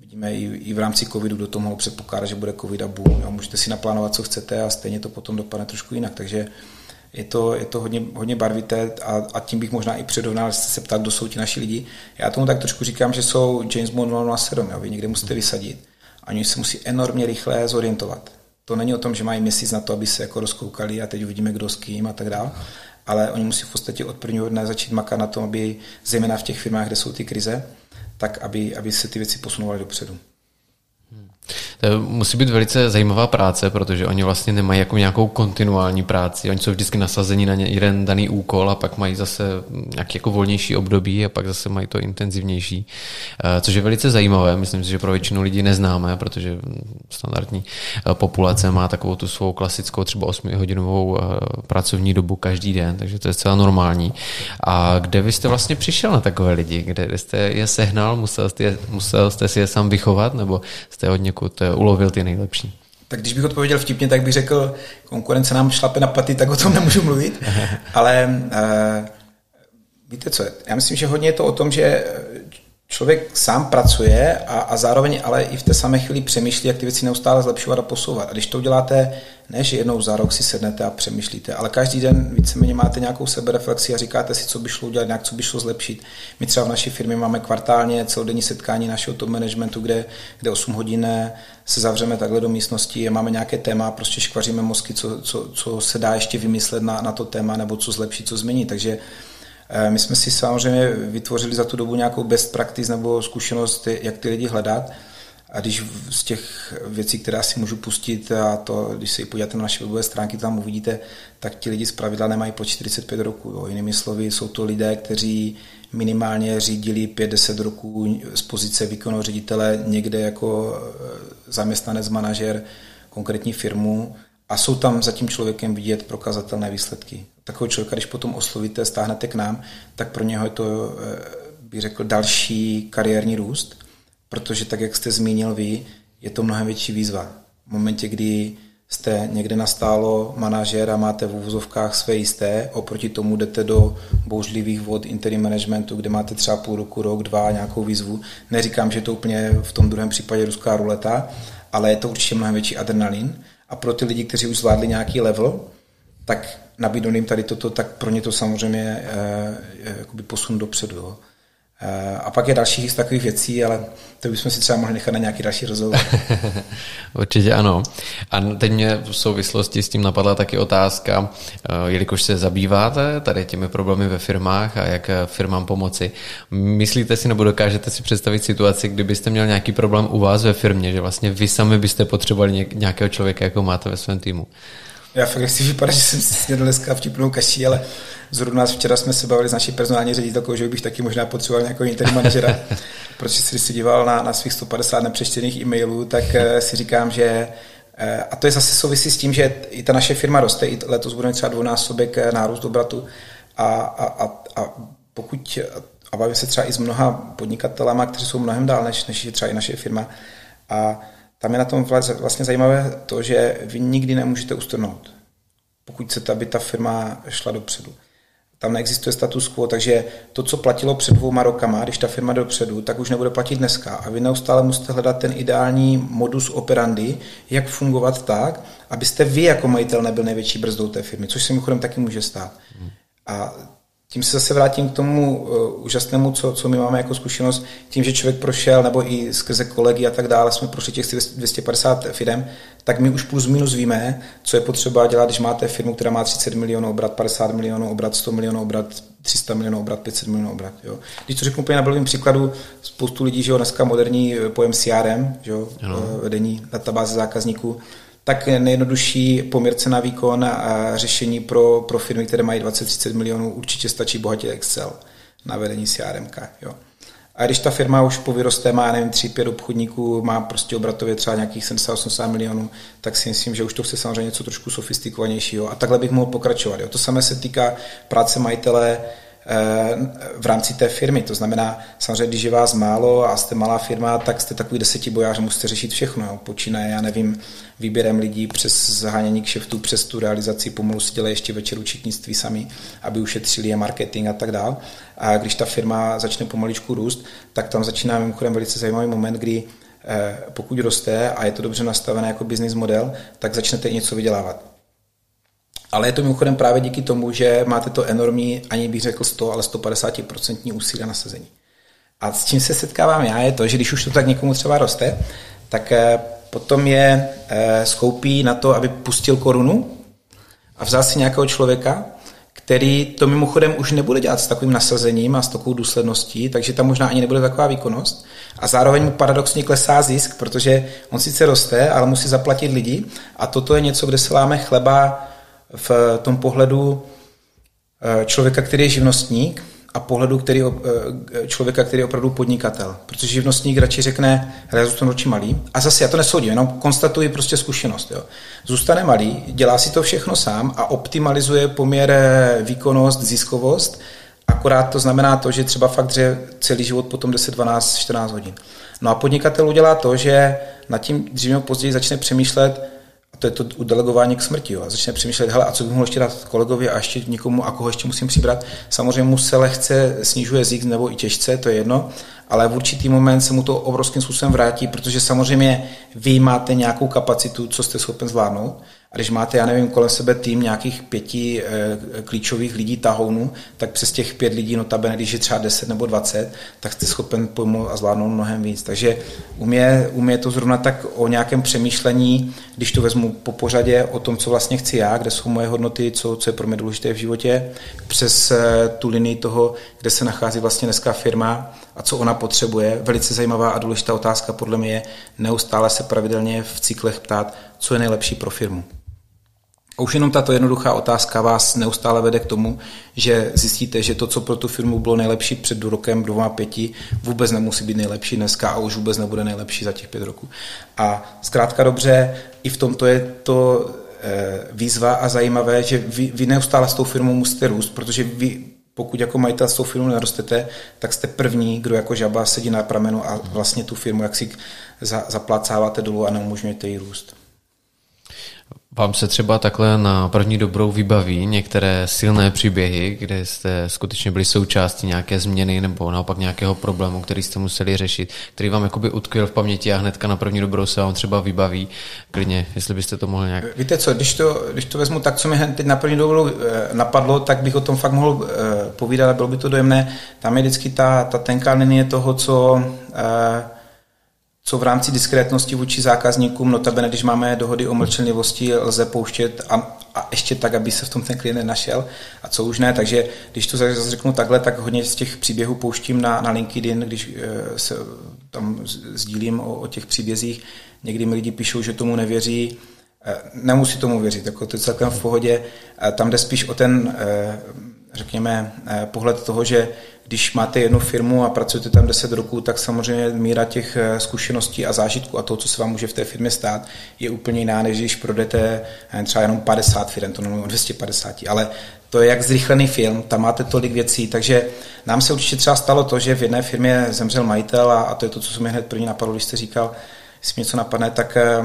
vidíme i, i v rámci covidu, kdo to mohl předpokládat, že bude covid a boom. Jo. Můžete si naplánovat, co chcete a stejně to potom dopadne trošku jinak. Takže je to, je to hodně, hodně barvité a, a tím bych možná i předovnal, jste se ptát, kdo jsou ti naši lidi. Já tomu tak trošku říkám, že jsou James Bond 007, jo. vy někde musíte vysadit a oni se musí enormně rychle zorientovat. To není o tom, že mají měsíc na to, aby se jako rozkoukali a teď uvidíme, kdo s kým a tak dále. Ale oni musí v podstatě od prvního dne začít makat na tom, aby zejména v těch firmách, kde jsou ty krize, tak aby, aby se ty věci posunovaly dopředu. To musí být velice zajímavá práce, protože oni vlastně nemají jako nějakou kontinuální práci. Oni jsou vždycky nasazení na jeden daný úkol a pak mají zase nějaký jako volnější období a pak zase mají to intenzivnější. Eh, což je velice zajímavé. Myslím si, že pro většinu lidí neznáme, protože standardní eh, populace má takovou tu svou klasickou třeba 8-hodinovou eh, pracovní dobu každý den, takže to je zcela normální. A kde vy jste vlastně přišel na takové lidi? Kde jste je sehnal? Musel jste, musel jste si je sám vychovat? Nebo jste od někud ulovil ty nejlepší? Tak když bych odpověděl vtipně, tak bych řekl, konkurence nám šlape na paty, tak o tom nemůžu mluvit. Ale uh, víte co, já myslím, že hodně je to o tom, že člověk sám pracuje a, a zároveň ale i v té samé chvíli přemýšlí, jak ty věci neustále zlepšovat a posouvat. A když to uděláte, ne, že jednou za rok si sednete a přemýšlíte, ale každý den víceméně máte nějakou sebereflexi a říkáte si, co by šlo udělat, nějak co by šlo zlepšit. My třeba v naší firmě máme kvartálně celodenní setkání našeho top managementu, kde, kde 8 hodin se zavřeme takhle do místnosti máme nějaké téma, prostě škvaříme mozky, co, co, co se dá ještě vymyslet na, na to téma nebo co zlepšit, co změnit. Takže my jsme si samozřejmě vytvořili za tu dobu nějakou best practice nebo zkušenost, jak ty lidi hledat. A když z těch věcí, které si můžu pustit, a to, když se podíváte na naše webové stránky, tam uvidíte, tak ti lidi z pravidla nemají po 45 roku. Jo. Jinými slovy, jsou to lidé, kteří minimálně řídili 5-10 roků z pozice výkonného ředitele někde jako eh, zaměstnanec, manažer konkrétní firmu a jsou tam za tím člověkem vidět prokazatelné výsledky. Takového člověka, když potom oslovíte, stáhnete k nám, tak pro něho je to, eh, bych řekl, další kariérní růst, protože tak, jak jste zmínil vy, je to mnohem větší výzva. V momentě, kdy jste někde nastálo manažer a máte v úvozovkách své jisté, oproti tomu jdete do bouřlivých vod interim managementu, kde máte třeba půl roku, rok, dva nějakou výzvu. Neříkám, že to úplně v tom druhém případě ruská ruleta, ale je to určitě mnohem větší adrenalin a pro ty lidi, kteří už zvládli nějaký level, tak nabídnout jim tady toto, tak pro ně to samozřejmě je, je jakoby posun dopředu. Jo. Eh, a pak je dalších z takových věcí, ale to bychom si třeba mohli nechat na nějaký další rozhovor. Určitě ano. A teď mě v souvislosti s tím napadla taky otázka, eh, jelikož se zabýváte tady těmi problémy ve firmách a jak firmám pomoci. Myslíte si nebo dokážete si představit situaci, kdybyste měl nějaký problém u vás ve firmě, že vlastně vy sami byste potřebovali nějakého člověka, jako máte ve svém týmu? Já fakt nechci vypadat, že jsem si snědl dneska vtipnou kaší, ale zrovna včera jsme se bavili s naší personální ředitelkou, že bych taky možná potřeboval nějakého interní manažera, protože když si díval na, na svých 150 nepřečtených e-mailů, tak uh, si říkám, že uh, a to je zase souvisí s tím, že i ta naše firma roste, i letos budeme třeba dvounásobek eh, nárůst obratu. A, a, a, a pokud, a bavím se třeba i s mnoha podnikatelama, kteří jsou mnohem dál, než, než je třeba i naše firma, a tam je na tom vlastně zajímavé to, že vy nikdy nemůžete ustrnout, pokud chcete, aby ta firma šla dopředu. Tam neexistuje status quo, takže to, co platilo před dvouma rokama, když ta firma jde dopředu, tak už nebude platit dneska. A vy neustále musíte hledat ten ideální modus operandi, jak fungovat tak, abyste vy jako majitel nebyl největší brzdou té firmy, což se mimochodem taky může stát. A tím se zase vrátím k tomu uh, úžasnému, co, co my máme jako zkušenost, tím, že člověk prošel, nebo i skrze kolegy a tak dále, jsme prošli těch 250 firm, tak my už plus minus víme, co je potřeba dělat, když máte firmu, která má 30 milionů obrat, 50 milionů obrat, 100 milionů obrat, 300 milionů obrat, 500 milionů obrat. Jo. Když to řeknu úplně na blbým příkladu, spoustu lidí, že jo, dneska moderní eh, pojem CRM, že jo, eh, vedení databáze zákazníků, tak nejjednodušší poměr cena výkon a řešení pro, pro firmy, které mají 20-30 milionů, určitě stačí bohatě Excel na vedení CRM. Jo. A když ta firma už po vyroste má, nevím, 3-5 obchodníků, má prostě obratově třeba nějakých 70-80 milionů, tak si myslím, že už to chce samozřejmě něco trošku sofistikovanějšího. A takhle bych mohl pokračovat. Jo. To samé se týká práce majitele, v rámci té firmy. To znamená, samozřejmě, když je vás málo a jste malá firma, tak jste takový desetibojář, musíte řešit všechno. Počínaje, já nevím, výběrem lidí přes zahánění kšeftu, přes tu realizaci, pomalu si dělají ještě večer učitnictví sami, aby ušetřili je marketing a tak dále. A když ta firma začne pomaličku růst, tak tam začíná mimochodem velice zajímavý moment, kdy eh, pokud roste a je to dobře nastavené jako business model, tak začnete i něco vydělávat. Ale je to mimochodem právě díky tomu, že máte to enormní, ani bych řekl 100, ale 150% úsilí na nasazení. A s čím se setkávám já, je to, že když už to tak někomu třeba roste, tak eh, potom je eh, skoupí na to, aby pustil korunu a vzal si nějakého člověka, který to mimochodem už nebude dělat s takovým nasazením a s takovou důsledností, takže tam možná ani nebude taková výkonnost. A zároveň mu paradoxně klesá zisk, protože on sice roste, ale musí zaplatit lidi a toto je něco, kde se láme chleba v tom pohledu eh, člověka, který je živnostník a pohledu který, eh, člověka, který je opravdu podnikatel. Protože živnostník radši řekne, hele, zůstanu roči malý. A zase já to nesoudím, jenom konstatuji prostě zkušenost. Jo. Zůstane malý, dělá si to všechno sám a optimalizuje poměr eh, výkonnost, ziskovost, akorát to znamená to, že třeba fakt že celý život potom 10, 12, 14 hodin. No a podnikatel udělá to, že nad tím dřív nebo později začne přemýšlet, to je to udelegování k smrti. Jo. A začne přemýšlet, hele, a co bych mohl ještě dát kolegovi a ještě někomu, a koho ještě musím přibrat. Samozřejmě mu se lehce snižuje zisk nebo i těžce, to je jedno, ale v určitý moment se mu to obrovským způsobem vrátí, protože samozřejmě vy máte nějakou kapacitu, co jste schopen zvládnout, a když máte, já nevím, kolem sebe tým nějakých pěti e, klíčových lidí tahounů, tak přes těch pět lidí, notabene, když je třeba 10 nebo 20, tak jste schopen pojmout a zvládnout mnohem víc. Takže u mě, u mě je to zrovna tak o nějakém přemýšlení, když to vezmu po pořadě, o tom, co vlastně chci já, kde jsou moje hodnoty, co, co je pro mě důležité v životě, přes e, tu linii toho, kde se nachází vlastně dneska firma a co ona potřebuje. Velice zajímavá a důležitá otázka podle mě je neustále se pravidelně v cyklech ptát, co je nejlepší pro firmu. A už jenom tato jednoduchá otázka vás neustále vede k tomu, že zjistíte, že to, co pro tu firmu bylo nejlepší před rokem, dvěma, pěti, vůbec nemusí být nejlepší dneska a už vůbec nebude nejlepší za těch pět roků. A zkrátka dobře, i v tomto je to eh, výzva a zajímavé, že vy, vy neustále s tou firmou musíte růst, protože vy pokud jako majitel s tou firmou nerostete, tak jste první, kdo jako žaba sedí na pramenu a vlastně tu firmu jak si zaplácáváte dolů a neumožňujete jí růst. Vám se třeba takhle na první dobrou vybaví některé silné příběhy, kde jste skutečně byli součástí nějaké změny nebo naopak nějakého problému, který jste museli řešit, který vám jakoby utkvěl v paměti a hnedka na první dobrou se vám třeba vybaví. Klidně, jestli byste to mohli nějak... Víte co, když to, když to vezmu tak, co mi teď na první dobrou eh, napadlo, tak bych o tom fakt mohl eh, povídat a bylo by to dojemné. Tam je vždycky ta, ta tenká linie toho, co eh, co v rámci diskrétnosti vůči zákazníkům, notabene, když máme dohody o mlčenlivosti, lze pouštět a, a ještě tak, aby se v tom ten klient nenašel a co už ne. Takže když to zase řeknu takhle, tak hodně z těch příběhů pouštím na, na LinkedIn, když eh, se tam sdílím o, o těch příbězích. Někdy mi lidi píšou, že tomu nevěří, eh, nemusí tomu věřit, jako to je celkem v pohodě. Tam jde spíš o ten, eh, řekněme, pohled toho, že když máte jednu firmu a pracujete tam 10 roků, tak samozřejmě míra těch eh, zkušeností a zážitků a toho, co se vám může v té firmě stát, je úplně jiná, než když prodete eh, třeba jenom 50 firm, to nemluvím o 250, ale to je jak zrychlený film, tam máte tolik věcí, takže nám se určitě třeba stalo to, že v jedné firmě zemřel majitel a, a to je to, co se mi hned první napadlo, když jste říkal, jestli mi něco napadne, tak eh,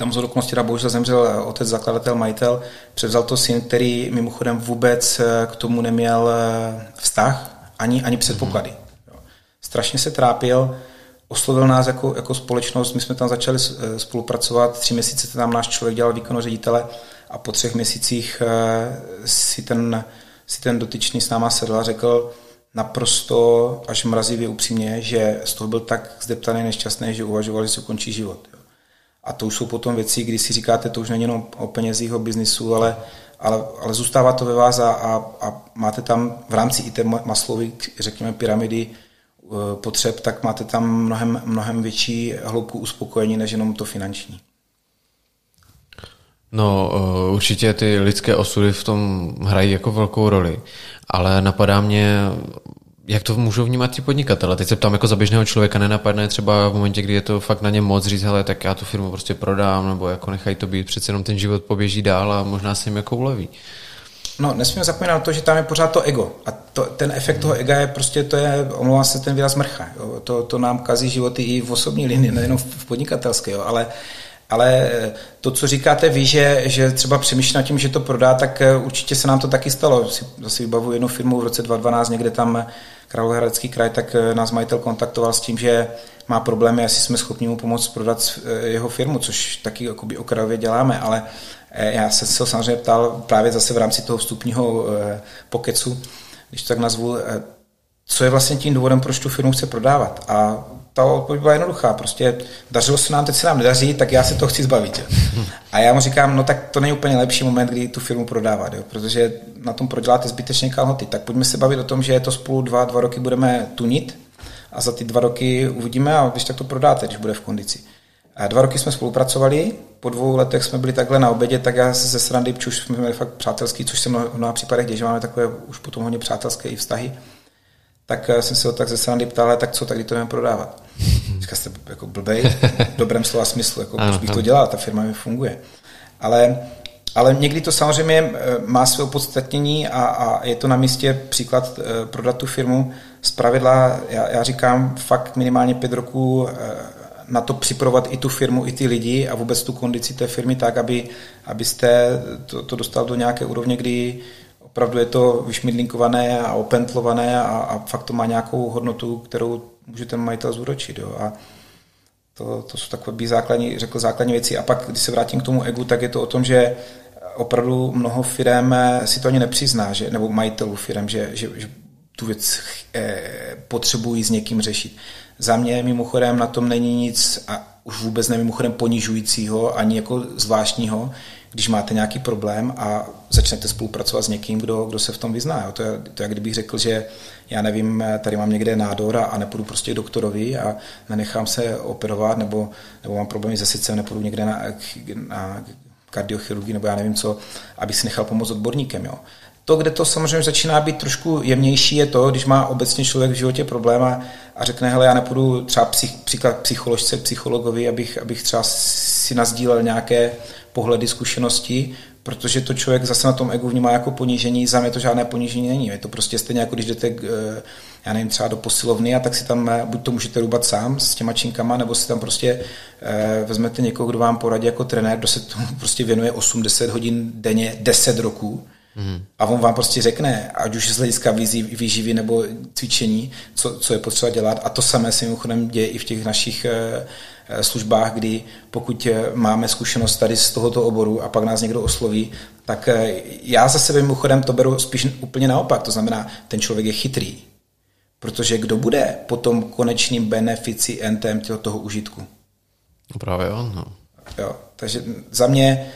tam z okolností bohužel zemřel otec, zakladatel, majitel, převzal to syn, který mimochodem vůbec eh, k tomu neměl eh, vztah, ani, ani předpoklady. Strašně se trápil, oslovil nás jako, jako společnost, my jsme tam začali eh, spolupracovat, tři měsíce tam náš člověk dělal výkon ředitele a po třech měsících si ten, si ten dotyčný s náma sedl a řekl naprosto až mrazivě upřímně, že z toho byl tak zdeptaný nešťastný, že uvažoval, že si ukončí život. A to už jsou potom věci, kdy si říkáte, to už není jenom o penězích, o biznisu, ale, ale, ale zůstává to ve vás a, a, a máte tam v rámci i té maslovy, řekněme, pyramidy eh, potřeb, tak máte tam mnohem, mnohem větší hloubku uspokojení, než jenom to finanční. No, eh, určitě ty lidské osudy v tom hrají jako velkou roli, ale napadá mě jak to můžou vnímat ti podnikatele? Teď se ptám jako za běžného člověka, nenapadne třeba v momentě, kdy je to fakt na ně moc říct, hele, tak já tu firmu prostě prodám, nebo jako nechají to být, přece jenom ten život poběží dál a možná se jim jako uleví. No, nesmíme zapomínat na to, že tam je pořád to ego. A to, ten efekt toho ega je prostě, to je, omlouvám se, ten výraz mrcha. Jo. To, to nám kazí životy i v osobní linii, nejenom v podnikatelské, jo. ale ale to, co říkáte vy, že, že třeba přemýšlí nad tím, že to prodá, tak eh, určitě se nám to taky stalo. Zase vybavuji jednu firmu v roce 2012, někde tam Královéhradecký kraj, tak eh, nás majitel kontaktoval s tím, že má problémy, jestli jsme schopni mu pomoct prodat eh, jeho firmu, což taky jakoby okrajově děláme, ale eh, já jsem se samozřejmě ptal právě zase v rámci toho vstupního pokecu, když to tak nazvu, co je vlastně tím důvodem, proč tu firmu chce prodávat. A ta odpověď byla jednoduchá. Prostě dařilo se nám, teď se nám nedaří, tak já se to chci zbavit. Jo. A já mu říkám, no tak to není úplně lepší moment, kdy tu firmu prodávat, jo, protože na tom proděláte zbytečně kalhoty. Tak pojďme se bavit o tom, že to spolu dva, dva roky budeme tunit a za ty dva roky uvidíme a když tak to prodáte, když bude v kondici. A dva roky jsme spolupracovali, po dvou letech jsme byli takhle na obědě, tak já se ze srandy, už jsme měli fakt přátelský, což se v mnoha případech děje, že máme takové už potom hodně přátelské i vztahy tak eh, jsem se ho tak ze srandy ptal, tak co, tak kdy to jdeme prodávat. Říkal jste jako blbej, v dobrém slova smyslu, jako proč bych to dělal, ta firma mi funguje. Ale, ale někdy to samozřejmě eh, má své opodstatnění a, a je to na místě příklad eh, prodat tu firmu. Z pravidla, já, já říkám, fakt minimálně pět roků na to připravovat i tu firmu, i ty lidi a vůbec tu kondici té firmy tak, aby, abyste to, to dostal do nějaké úrovně, kdy opravdu je to vyšmidlinkované a opentlované a, a fakt to má nějakou hodnotu, kterou může ten majitel zúročit. Jo. A to, to jsou takové, bych základní, řekl základní věci. A pak, když se vrátím k tomu egu, tak je to o tom, že opravdu mnoho firm si to ani nepřizná, že, nebo majitelů firm, že, že, že tu věc eh, potřebují s někým řešit. Za mě mimochodem na tom není nic a už vůbec ne mimochodem ponižujícího ani jako zvláštního, když máte nějaký problém a začnete spolupracovat s někým, kdo, kdo se v tom vyzná. Jo. To, je, to je, jak kdybych řekl, že já nevím, tady mám někde nádor a, nepůjdu prostě doktorovi a nenechám se operovat, nebo, nebo mám problémy se srdcem, nepůjdu někde na, na kardiochirurgii, nebo já nevím co, abych si nechal pomoct odborníkem. Jo. To, kde to samozřejmě začíná být trošku jemnější, je to, když má obecně člověk v životě problém a, a řekne, hele, já nepůjdu třeba psych, příklad psycholožce, psychologovi, abych, abych třeba si nazdílel nějaké pohledy, zkušenosti, protože to člověk zase na tom egu vnímá jako ponížení, za mě to žádné ponížení není. Je to prostě stejně jako když jdete, eh, já nevím, třeba do posilovny a tak si tam eh, buď to můžete rubat sám s těma činkama, nebo si tam prostě eh, vezmete někoho, kdo vám poradí jako trenér, kdo se tomu prostě věnuje 80 hodin denně 10 roků, Mm. A on vám prostě řekne, ať už z hlediska výživy nebo cvičení, co, co je potřeba dělat. A to samé se mimochodem děje i v těch našich službách, kdy pokud eh, máme zkušenost tady z tohoto oboru a pak nás někdo osloví, tak já za sebe mimochodem to beru spíš úplně naopak. To znamená, ten člověk je chytrý. Protože kdo bude potom konečným beneficientem toho užitku? Právě on, no. Jo, takže za mě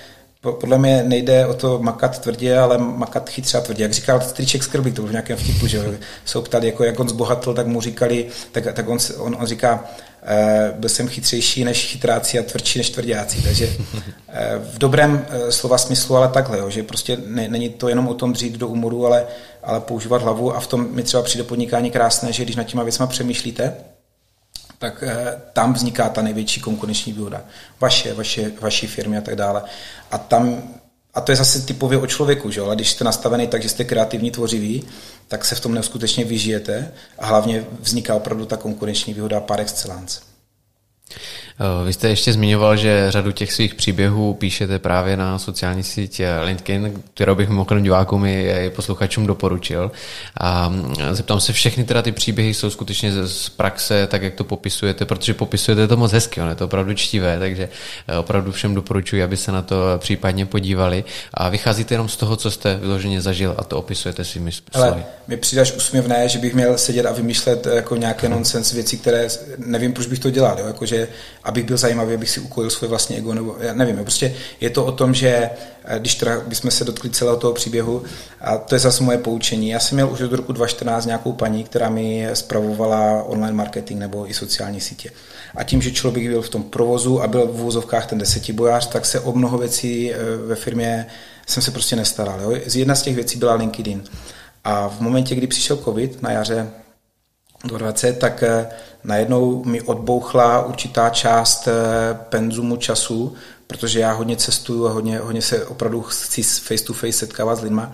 podle mě nejde o to makat tvrdě, ale makat chytře a tvrdě. Jak říkal Striček Skrby, to v nějakém vtipu, že se ptali, jako jak on zbohatl, tak mu říkali, tak, tak on, on, on říká, byl jsem chytřejší než chytráci a tvrdší než tvrdáci. Takže e, v dobrém e, slova smyslu, ale takhle, jo, že prostě ne, není to jenom o tom dřít do úmoru, ale, ale používat hlavu a v tom mi třeba přijde podnikání krásné, že když nad těma věcma přemýšlíte, tak eh, tam vzniká ta největší konkurenční výhoda. Vaše, vaše, vaší firmy a tak dále. A tam a to je zase typově o člověku, že? ale když jste nastavený tak, že jste kreativní, tvořivý, tak se v tom neskutečně vyžijete a hlavně vzniká opravdu ta konkurenční výhoda par excellence. Eh, vy jste ještě zmiňoval, že řadu těch svých příběhů píšete právě na sociální síť LinkedIn, kterou bych mimochodem divákům i posluchačům doporučil. A mm, zeptám se, všechny teda ty příběhy jsou skutečně z praxe, tak jak to popisujete, protože popisujete to moc hezky, ono je to opravdu čtivé, takže eh, opravdu všem doporučuji, aby se na to případně podívali. A vycházíte jenom z toho, co jste vyloženě zažil a to opisujete svými slovy. Ale mi přidáš úsměvné, že bych měl sedět a vymýšlet eh, jako nějaké nonsens věci, které nevím, proč bych to dělal. Jo? Jako, že abych byl zajímavý, abych si ukojil svoje vlastní ego, nebo já nevím, prostě je to o tom, že eh, když teda bychom se dotkli celého toho příběhu, a to je zase moje poučení. Já jsem měl už od roku 2014 nějakou paní, která mi spravovala online marketing nebo i sociální sítě. A tím, že člověk byl v tom provozu a byl v vůzovkách ten desetibojář, tak se o mnoho věcí eh, ve firmě jsem se prostě nestaral. Jo? Jedna z těch věcí byla LinkedIn. A v momentě, kdy přišel covid na jaře 2020, tak eh, najednou mi odbouchla určitá část eh, penzumu času, protože já hodně cestuju a hodně, hodně se opravdu chci face to face setkávat s lidma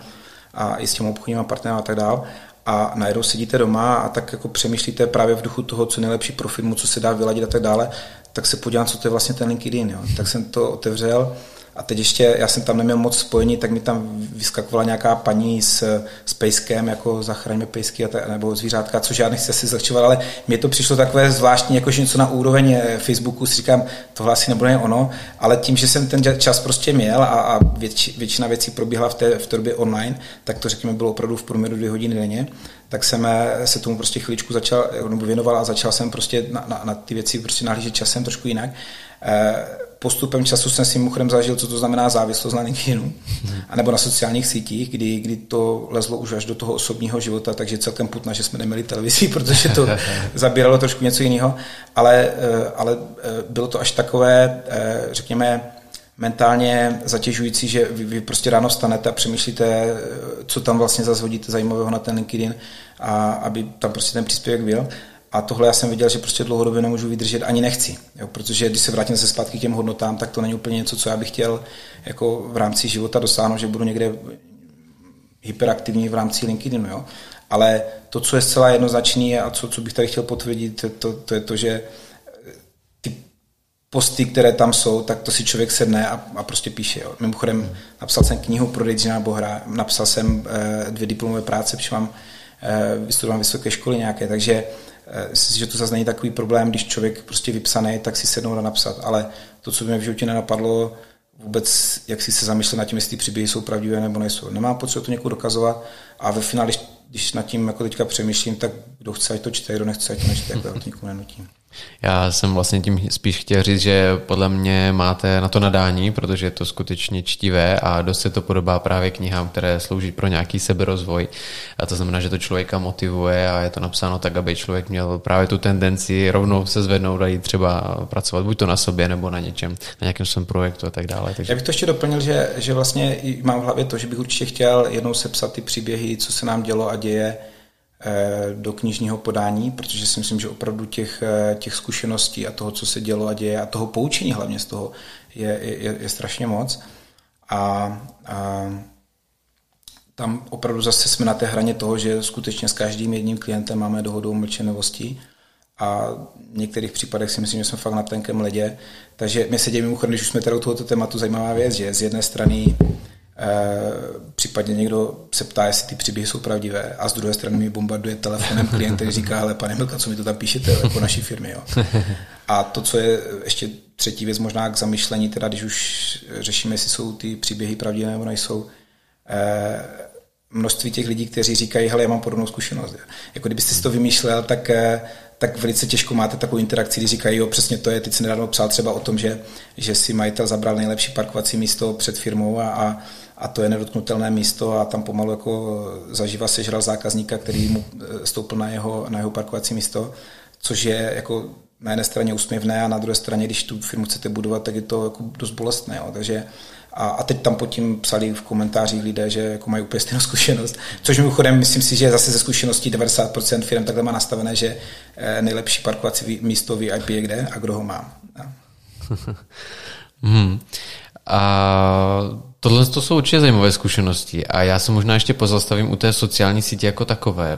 a i s těmi obchodními partnery a tak dále. A najednou sedíte doma a tak jako přemýšlíte právě v duchu toho, co nejlepší pro firmu, co se dá vyladit a tak dále, tak se podívám, co to je vlastně ten LinkedIn. Jo. Tak jsem to otevřel a teď ještě, já jsem tam neměl moc spojení, tak mi tam vyskakovala nějaká paní s, s pejskem, jako zachraňme pejsky a ta, nebo zvířátka, což já nechci asi zlehčovat, ale mně to přišlo takové zvláštní, jako že něco na úroveň eh, Facebooku, si říkám, tohle asi nebude ono, ale tím, že jsem ten čas prostě měl a, a věč, většina věcí probíhala v té, v té době online, tak to řekněme bylo opravdu v průměru dvě hodiny denně, tak jsem eh, se tomu prostě chvíličku začal, nebo věnoval a začal jsem prostě na, na, na ty věci prostě nahlížet časem trošku jinak. Eh, postupem času jsem si mimochodem zažil, co to znamená závislost na LinkedInu, anebo na sociálních sítích, kdy, kdy to lezlo už až do toho osobního života, takže celkem putna, že jsme neměli televizi, protože to zabíralo trošku něco jiného, ale, eh, ale bylo to až takové, řekněme, mentálně zatěžující, že vy, vy prostě ráno stanete a přemýšlíte, co tam vlastně zazvodíte zajímavého na ten LinkedIn, a aby tam prostě ten příspěvek byl. A tohle já jsem viděl, že prostě dlouhodobě nemůžu vydržet, ani nechci. Jo, protože když se vrátím se zpátky k těm hodnotám, tak to není úplně něco, co já bych chtěl jako v rámci života dosáhnout, že budu někde hyperaktivní v rámci LinkedInu. Jo. Ale to, co je zcela jednoznačné a co, co bych tady chtěl potvrdit, to, to je to, že posty, které tam jsou, tak to si člověk sedne a, a prostě píše. Jo. Mimochodem, napsal jsem knihu pro Dejdzina Bohra, napsal jsem e, dvě diplomové práce, protože mám e, vystudoval vysoké školy nějaké, takže e, že to zase není takový problém, když člověk prostě vypsaný, tak si sednou a napsat, ale to, co by mě v životě nenapadlo, vůbec, jak si se zamýšlet nad tím, jestli ty příběhy jsou pravdivé nebo nejsou. Nemá potřebu to někoho dokazovat a ve finále, když, když nad tím jako teďka přemýšlím, tak kdo chce, ať to čte, kdo nechce, ať to nečte, jako to nikomu nenutím. Já jsem vlastně tím spíš chtěl říct, že podle mě máte na to nadání, protože je to skutečně čtivé a dost se to podobá právě knihám, které slouží pro nějaký seberozvoj. A to znamená, že to člověka motivuje a je to napsáno tak, aby člověk měl právě tu tendenci rovnou se zvednout a jít třeba pracovat buď to na sobě nebo na něčem, na nějakém svém projektu a tak dále. Takže... Já bych to ještě doplnil, že, že vlastně mám v hlavě to, že bych určitě chtěl jednou sepsat ty příběhy, co se nám dělo a děje do knižního podání, protože si myslím, že opravdu těch, eh, těch zkušeností a toho, co se dělo a děje a toho poučení hlavně z toho je, je, je strašně moc. A, a tam opravdu zase jsme na té hraně toho, že skutečně s každým jedním klientem máme dohodu o mlčenlivosti a v některých případech si myslím, že jsme fakt na tenkém ledě. Takže mě se děje mimochodem, když už jsme tady u tohoto tématu, zajímavá věc, že z jedné strany Eh, případně někdo se ptá, jestli ty příběhy jsou pravdivé a z druhé strany mi bombarduje telefonem klient, který říká, ale pane Milka, co mi to tam píšete jako naší firmy. Jo. A to, co je ještě třetí věc možná k zamyšlení, teda když už řešíme, jestli jsou ty příběhy pravdivé nebo nejsou, eh, množství těch lidí, kteří říkají, hele, já mám podobnou zkušenost. Jako kdybyste si to vymýšlel, tak eh, tak velice těžko máte takovou interakci, když říkají, jo, přesně to je, teď se nedávno psal třeba o tom, že, že si majitel zabral nejlepší parkovací místo před firmou a, a a to je nedotknutelné místo a tam pomalu jako zaživa sežral zákazníka, který mu eh, stoupil na jeho, na jeho parkovací místo, což je jako na jedné straně úsměvné a na druhé straně, když tu firmu chcete budovat, tak je to jako dost bolestné. Jo. Takže a, a teď tam pod tím psali v komentářích lidé, že jako mají úplně stejnou zkušenost, což mimochodem myslím si, že zase ze zkušeností 90% firm takhle má nastavené, že eh, nejlepší parkovací místo VIP je kde a kdo ho má. hmm. A Tohle to jsou určitě zajímavé zkušenosti a já se možná ještě pozastavím u té sociální sítě jako takové.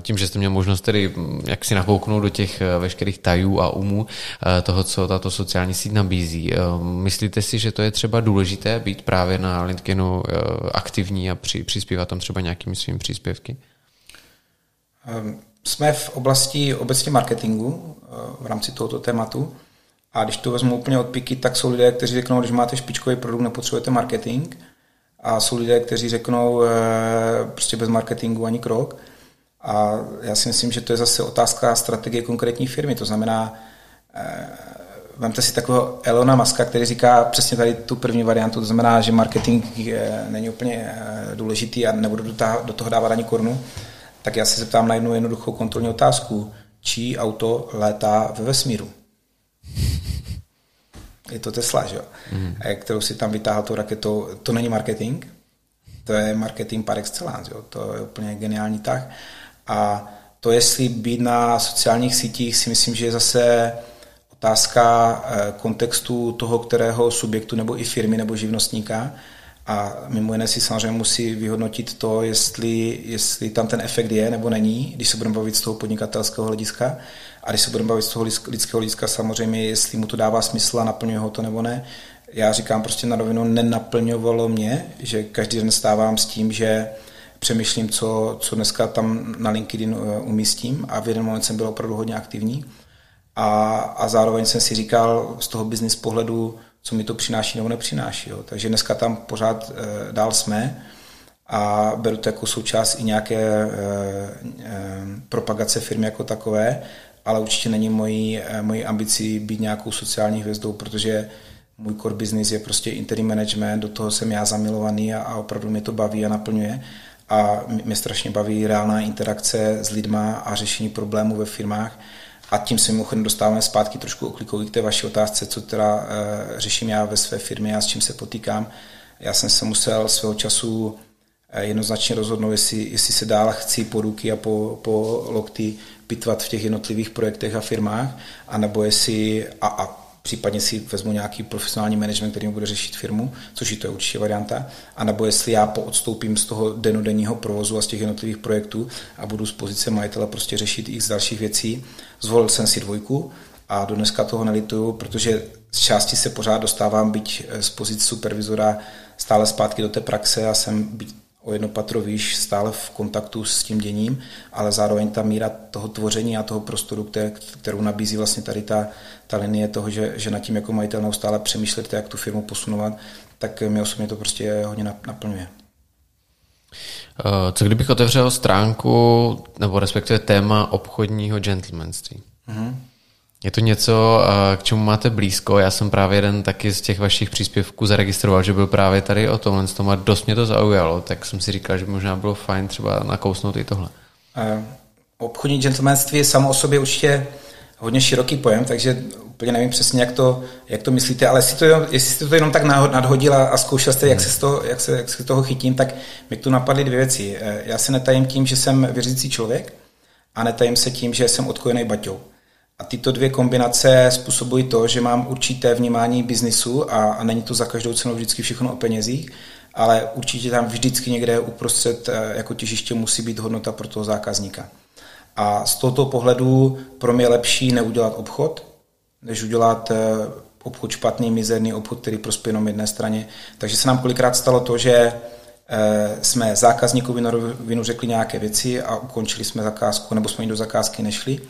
Tím, že jste měl možnost tedy mm, jak si nakouknout do těch eh, veškerých tajů a umů eh, toho, co tato sociální síť nabízí. Eh, myslíte si, že to je třeba důležité být právě na LinkedInu aktivní a při, přispívat tam třeba nějakými svými příspěvky? Ehm, jsme v oblasti obecně marketingu v rámci tohoto tématu. A když to vezmu úplně od piky, tak jsou lidé, kteří řeknou, když máte špičkový produkt, nepotřebujete marketing. A jsou lidé, kteří řeknou, eh, prostě bez marketingu ani krok. A já si myslím, že to je zase otázka strategie konkrétní firmy. To znamená, eh, vemte si takového Elona Muska, který říká přesně tady tu první variantu, to znamená, že marketing není úplně eh, důležitý a nebudu do toho dávat ani korunu, tak já se zeptám na jednu jednoduchou kontrolní otázku. Čí auto létá ve vesmíru? Je to Tesla, že jo? Mm. kterou si tam vytáhl tou raketou. To není marketing, to je marketing par excellence, jo? to je úplně geniální tak. A to, jestli být na sociálních sítích, si myslím, že je zase otázka eh, kontextu toho, kterého subjektu nebo i firmy nebo živnostníka. A mimo jiné si samozřejmě musí vyhodnotit to, jestli, jestli tam ten efekt je nebo není, když se budeme bavit z toho podnikatelského hlediska. A když se budeme bavit z toho lidského hlediska, samozřejmě, jestli mu to dává smysl a naplňuje ho to nebo ne. Já říkám prostě na rovinu, nenaplňovalo mě, že každý den stávám s tím, že přemýšlím, co, co dneska tam na LinkedIn eh, umístím a v jeden moment jsem byl opravdu hodně aktivní. A, a zároveň jsem si říkal z toho business pohledu, co mi to přináší nebo nepřináší. Jo. Takže dneska tam pořád e, dál jsme a beru to jako součást i nějaké e, e, propagace firmy jako takové ale určitě není mojí, eh, mojí ambicí být nějakou sociální hvězdou, protože můj core business je prostě interim management, do toho jsem já zamilovaný a, a opravdu mě to baví a naplňuje. A mě strašně baví reálná interakce s lidma a řešení problémů ve firmách. A tím se mimochodem dostáváme zpátky trošku oklikový k té vaší otázce, co teda uh, řeším já ve své firmě a s čím se potýkám. Já jsem se musel svého času jednoznačně rozhodnout, jestli, jestli se dál chci po ruky a po, po lokty pitvat v těch jednotlivých projektech a firmách, anebo jestli, a, a případně si vezmu nějaký profesionální management, který mi bude řešit firmu, což je to je určitě varianta, anebo jestli já poodstoupím z toho denodenního provozu a z těch jednotlivých projektů a budu z pozice majitele prostě řešit i z dalších věcí. Zvolil jsem si dvojku a do dneska toho nelituju, protože z části se pořád dostávám, byť z pozice supervizora, stále zpátky do té praxe a jsem byť o jedno patro výš, stále v kontaktu s tím děním, ale zároveň ta míra toho tvoření a toho prostoru, které, kterou nabízí vlastně tady ta, ta linie toho, že, že nad tím jako majitel neustále přemýšlíte, jak tu firmu posunovat, tak mě osobně to prostě hodně naplňuje. Eh, co kdybych otevřel stránku, nebo respektive téma obchodního gentlemanství? Mm-hmm. Je to něco, eh, k čemu máte blízko. Já jsem právě jeden taky z těch vašich příspěvků zaregistroval, že byl právě tady o tomhle tom a dost mě to zaujalo, tak jsem si říkal, že možná bylo fajn třeba nakousnout i tohle. Uh, obchodní gentlemanství je samo o sobě určitě hodně široký pojem, takže úplně nevím přesně, jak to, jak to myslíte, ale jestli, to, jestli jste to jenom tak nadhodil a zkoušel jste, jak se, z toho, jak, se, jak se toho chytím, tak mi tu napadly dvě věci. Eh, já se netajím tím, že jsem věřící člověk a netajím se tím, že jsem odkojený baťou. A tyto dvě kombinace způsobují to, že mám určité vnímání biznisu a, a není to za každou cenu vždycky všechno o penězích, ale určitě tam vždycky někde uprostřed eh, jako těžiště musí být hodnota pro toho zákazníka. A z tohoto pohledu pro mě je lepší neudělat obchod, než udělat eh, obchod špatný, mizerný obchod, který prospěje jenom jedné straně. Takže se nám kolikrát stalo to, že eh, jsme zákazníkovi vinu řekli nějaké věci a ukončili jsme zakázku, nebo jsme jim do zakázky nešli.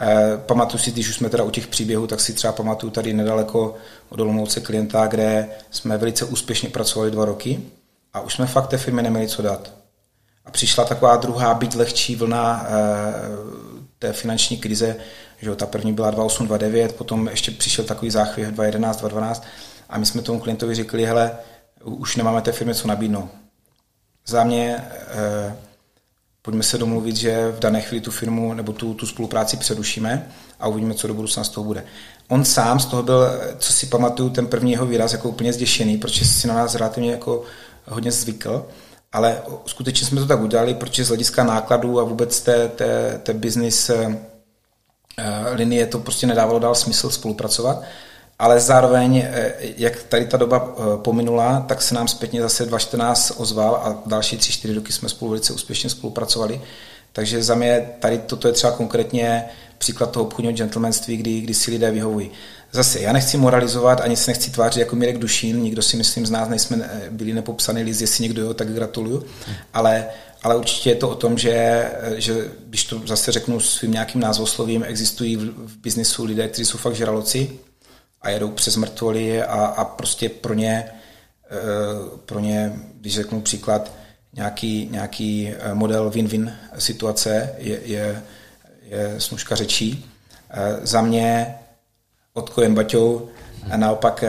Eh, pamatuju si, když už jsme teda u těch příběhů, tak si třeba pamatuju tady nedaleko od Olomouce klienta, kde jsme velice úspěšně pracovali dva roky a už jsme fakt té firmy neměli co dát. A přišla taková druhá, byť lehčí vlna té finanční krize, že ta první byla 2.8, 2.9, potom ještě přišel takový záchvěv 2.11, 2.12 a my jsme tomu klientovi řekli, hele, už nemáme té firmě co nabídnout. Za mě eh, pojďme se domluvit, že v dané chvíli tu firmu nebo tu, tu spolupráci přerušíme a uvidíme, co do budoucna z toho bude. On sám z toho byl, co si pamatuju, ten první jeho výraz jako úplně zděšený, protože si na nás relativně jako hodně zvykl, ale skutečně jsme to tak udělali, protože z hlediska nákladů a vůbec té, té, té business eh, Eh, linie to prostě nedávalo dál smysl spolupracovat, ale zároveň, eh, jak tady ta doba eh, pominula, tak se nám zpětně zase 2014 ozval a další 3-4 roky jsme spolu velice úspěšně spolupracovali. Takže za mě tady toto je třeba konkrétně příklad toho obchodního gentlemanství, kdy, kdy si lidé vyhovují. Zase, já nechci moralizovat, ani se nechci tvářit jako Mirek Dušín, nikdo si myslím z nás nejsme byli nepopsaný list, jestli někdo jo, tak gratuluju, ale ale určitě je to o tom, že, že když to zase řeknu svým nějakým názvoslovím, existují v, v biznisu lidé, kteří jsou fakt žraloci a jedou přes mrtvoly a, a prostě pro ně, eh, pro ně, když řeknu příklad, nějaký, nějaký eh, model win-win situace je, je, je snužka řečí. Eh, za mě odkojem Baťou a naopak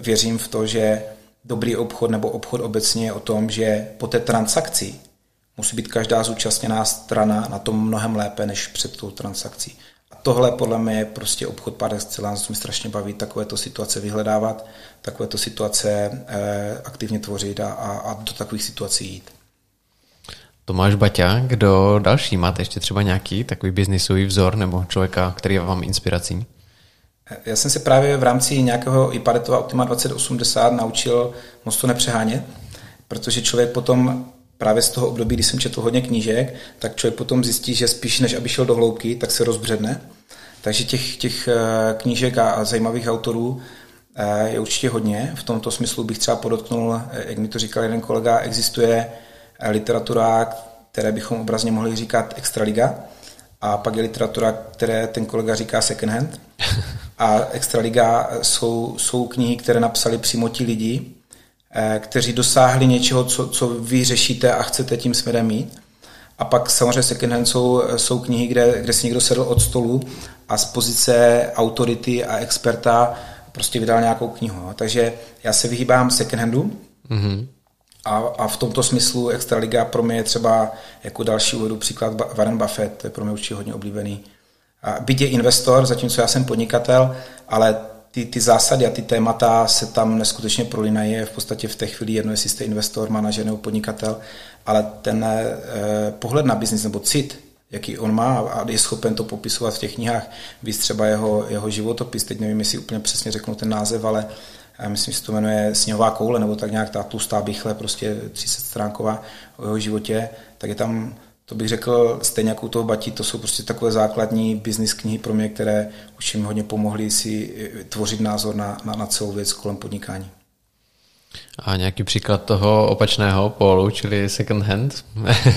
věřím v to, že dobrý obchod nebo obchod obecně je o tom, že po té transakci musí být každá zúčastněná strana na tom mnohem lépe než před tou transakcí. Tohle podle mě je prostě obchod par excellence, co mi strašně baví, takovéto situace vyhledávat, takovéto situace eh, aktivně tvořit a, a, a do takových situací jít. Tomáš Baťa, kdo další? Máte ještě třeba nějaký takový biznisový vzor nebo člověka, který je vám inspirací? Eh, já jsem se právě v rámci nějakého iPadetova Optima 2080 naučil moc to nepřehánět, protože člověk potom právě z toho období, kdy jsem četl hodně knížek, tak člověk potom zjistí, že spíš než aby šel do hloubky, tak se rozbředne. Takže těch, těch eh, knížek a zajímavých autorů eh, je určitě hodně. V tomto smyslu bych třeba podotknul, eh, jak mi to říkal jeden kolega, existuje literatura, které bychom obrazně mohli říkat extraliga, a pak je literatura, které ten kolega říká second hand. A extraliga jsou, jsou knihy, které napsali přímo ti lidi, kteří dosáhli něčeho, co, co vy řešíte a chcete tím směrem mít. A pak samozřejmě second hand jsou, jsou knihy, kde, kde si někdo sedl od stolu a z pozice autority a experta prostě vydal nějakou knihu. Takže já se vyhýbám second handu mm-hmm. a, a v tomto smyslu Extraliga pro mě je třeba jako další uvedu příklad Warren Buffett, to je pro mě určitě hodně oblíbený. A byť je investor, zatímco já jsem podnikatel, ale ty, ty zásady a ty témata se tam neskutečně prolínají. Je v podstatě v té chvíli jedno, jestli jste investor, manažer nebo podnikatel, ale ten eh, pohled na biznis nebo cit, jaký on má a je schopen to popisovat v těch knihách. Víc třeba jeho, jeho životopis, teď nevím, jestli úplně přesně řeknu ten název, ale já myslím, že se to jmenuje Sněhová koule, nebo tak nějak ta tlustá bychle, prostě 30 stránková o jeho životě, tak je tam to bych řekl, stejně jako u toho Batí, to jsou prostě takové základní business knihy pro mě, které už jim hodně pomohly si eh, tvořit názor na, na, na celou věc kolem podnikání. A nějaký příklad toho opačného polu, čili second hand?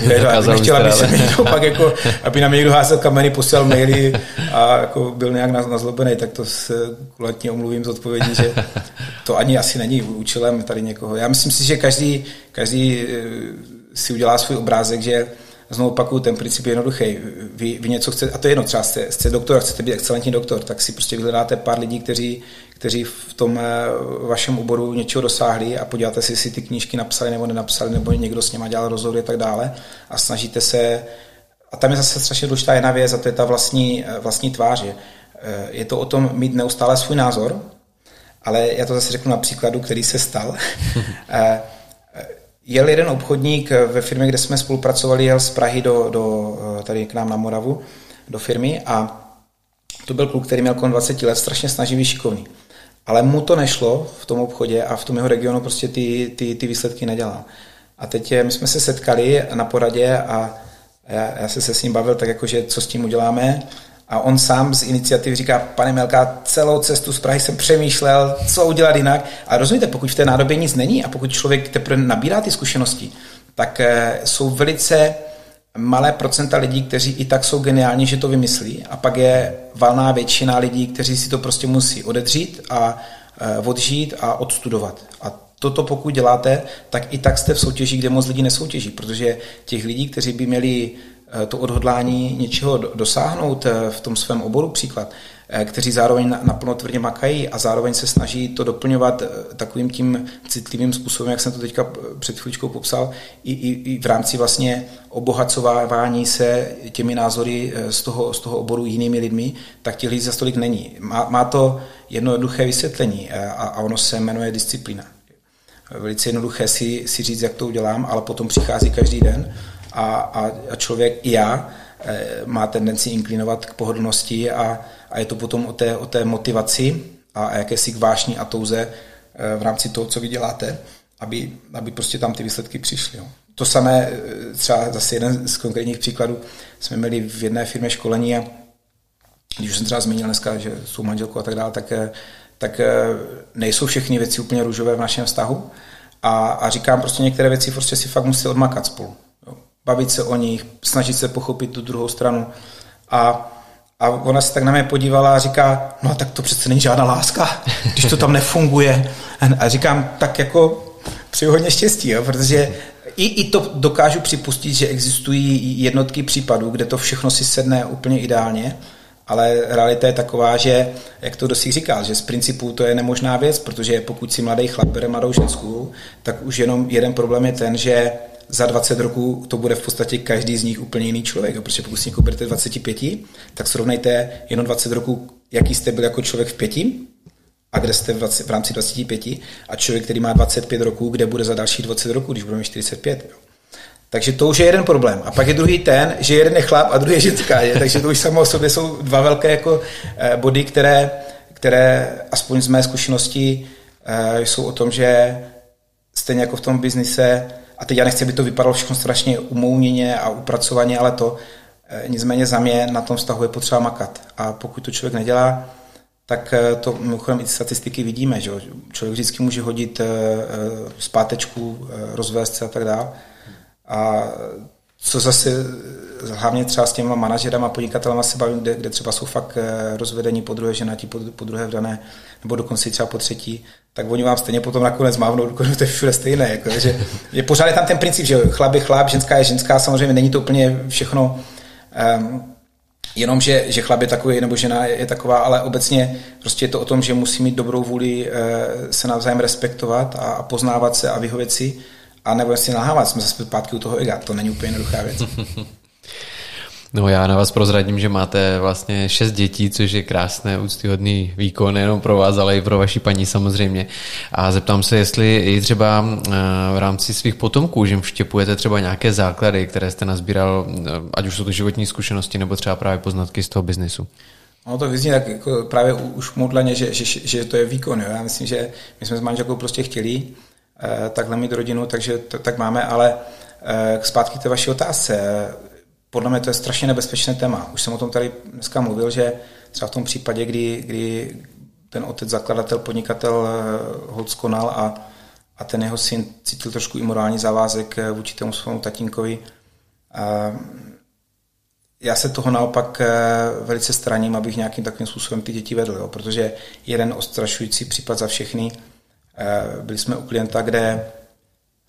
Je, já bych chtěl, aby se někdo pak jako, aby nám někdo házel kameny, posílal maily a jako byl nějak nazlobený, tak to se kulatně omluvím z odpovědí, že to ani asi není účelem tady někoho. Já myslím si, že každý, každý eh, si udělá svůj obrázek, že znovu opakuju, ten princip je jednoduchý. Vy, vy něco chcete, a to je jedno, třeba jste, jste doktor, chcete být excelentní doktor, tak si prostě vyhledáte pár lidí, kteří, kteří v tom eh, vašem oboru něčeho dosáhli a podíváte si, jestli ty knížky napsali nebo nenapsali, nebo někdo s nimi dělal rozhovory a tak dále a snažíte se, a tam je zase strašně důležitá jedna věc a to je ta vlastní, eh, vlastní tvář. Je, eh, je to o tom mít neustále svůj názor, ale já to zase řeknu na příkladu, který se stal. Jel jeden obchodník ve firmě, kde jsme spolupracovali, jel z Prahy do, do, tady k nám na Moravu, do firmy a to byl kluk, který měl kolem 20 let, strašně snaživý, šikovný. Ale mu to nešlo v tom obchodě a v tom jeho regionu prostě ty, ty, ty výsledky nedělal. A teď my jsme se setkali na poradě a já, já se se s ním bavil tak jako, že co s tím uděláme. A on sám z iniciativy říká, pane Melka, celou cestu z Prahy jsem přemýšlel, co udělat jinak. A rozumíte, pokud v té nádobě nic není a pokud člověk teprve nabírá ty zkušenosti, tak eh, jsou velice malé procenta lidí, kteří i tak jsou geniální, že to vymyslí a pak je valná většina lidí, kteří si to prostě musí odedřít a eh, odžít a odstudovat. A toto pokud děláte, tak i tak jste v soutěži, kde moc lidí nesoutěží, protože těch lidí, kteří by měli to odhodlání něčeho dosáhnout eh, v tom svém oboru, příklad, Eh, kteří zároveň naplno tvrdě makají a zároveň se snaží to doplňovat eh, takovým tím citlivým způsobem, jak jsem to teďka před chvíličkou popsal, i, i, i v rámci vlastně obohacovávání se těmi názory eh, z toho, z toho oboru jinými lidmi, tak těch lidí za stolik není. Má, má to jednoduché vysvětlení a, a ono se jmenuje disciplína. Velice jednoduché si, si říct, jak to udělám, ale potom přichází každý den a, a, a člověk i já má tendenci inklinovat k pohodlnosti a, a je to potom o té, o té motivaci a jakési k vášní a touze eh, v rámci toho, co vy děláte, aby, aby prostě tam ty výsledky přišly. Jo. To samé, eh, třeba zase jeden z konkrétních příkladů, jsme měli v jedné firmě školení a když už jsem třeba zmínil dneska, že jsou manželku a tak dále, tak, eh, tak nejsou všechny věci úplně růžové v našem vztahu a, a říkám prostě některé věci prostě si fakt musí odmakat spolu. Bavit se o nich, snažit se pochopit tu druhou stranu a a ona se tak na mě podívala a říká, no tak to přece není žádná láska, když to tam nefunguje. A říkám, tak jako přeju hodně štěstí, jo, protože i, i to dokážu připustit, že existují jednotky případů, kde to všechno si sedne úplně ideálně, ale realita je taková, že, jak to dosí říkal, že z principu to je nemožná věc, protože pokud si mladý chlap bere mladou ženskou, tak už jenom jeden problém je ten, že za 20 roků to bude v podstatě každý z nich úplně jiný člověk. Protože pokud si berete 25, tak srovnejte jenom 20 roků, jaký jste byl jako člověk v pěti a kde jste v, 20, v rámci 25 a člověk, který má 25 roků, kde bude za další 20 roků, když bude mít 45. Jo. Takže to už je jeden problém. A pak je druhý ten, že jeden je chlap a druhý je ženská. Je? Takže to už samo o sobě jsou dva velké jako eh, body, které, které aspoň z mé zkušenosti eh, jsou o tom, že stejně jako v tom biznise a teď já nechci, aby to vypadalo všechno strašně umouněně a upracovaně, ale to eh, nicméně za mě na tom vztahu je potřeba makat. A pokud to člověk nedělá, tak eh, to mimochodem i statistiky vidíme, že člověk vždycky může hodit eh, zpátečku, rozvést se a tak dále. A co zase hlavně třeba s těma manažerama, podnikatelama se bavím, kde, kde třeba jsou fakt rozvedení po druhé ženatí, po, po druhé vdané, nebo dokonce třeba po třetí, tak oni vám stejně potom nakonec mávnou, dokonce to je všude stejné. Jako, že je pořád je tam ten princip, že chlap je chlap, ženská je ženská, samozřejmě není to úplně všechno um, jenom, že, že chlap je takový nebo žena je taková, ale obecně prostě je to o tom, že musí mít dobrou vůli uh, se navzájem respektovat a, a poznávat se a vyhovět si a nebo si nahávat, jsme zase zpátky u toho ega, to není úplně jednoduchá věc. No já na vás prozradím, že máte vlastně šest dětí, což je krásné, úctyhodný výkon nejenom pro vás, ale i pro vaši paní samozřejmě. A zeptám se, jestli i třeba eh, v rámci svých potomků, že vštěpujete třeba nějaké základy, které jste nazbíral, eh, ať už jsou to životní zkušenosti nebo třeba právě poznatky z toho biznesu. No to vyzní tak jako právě už modleně, že, že, že to je výkon. Jo. Já myslím, že my jsme s manželkou prostě chtěli eh, takhle mít rodinu, takže to, tak máme, ale eh, zpátky k té vaší otázce podle mě to je strašně nebezpečné téma. Už jsem o tom tady dneska mluvil, že třeba v tom případě, kdy, kdy ten otec, zakladatel, podnikatel eh, Holc konal a, a ten jeho syn cítil trošku imorální závazek eh, vůči tomu svému tatínkovi. Já se toho naopak eh, velice straním, abych nějakým takovým způsobem ty děti vedl, jo, protože jeden ostrašující případ za všechny, byli jsme u klienta, kde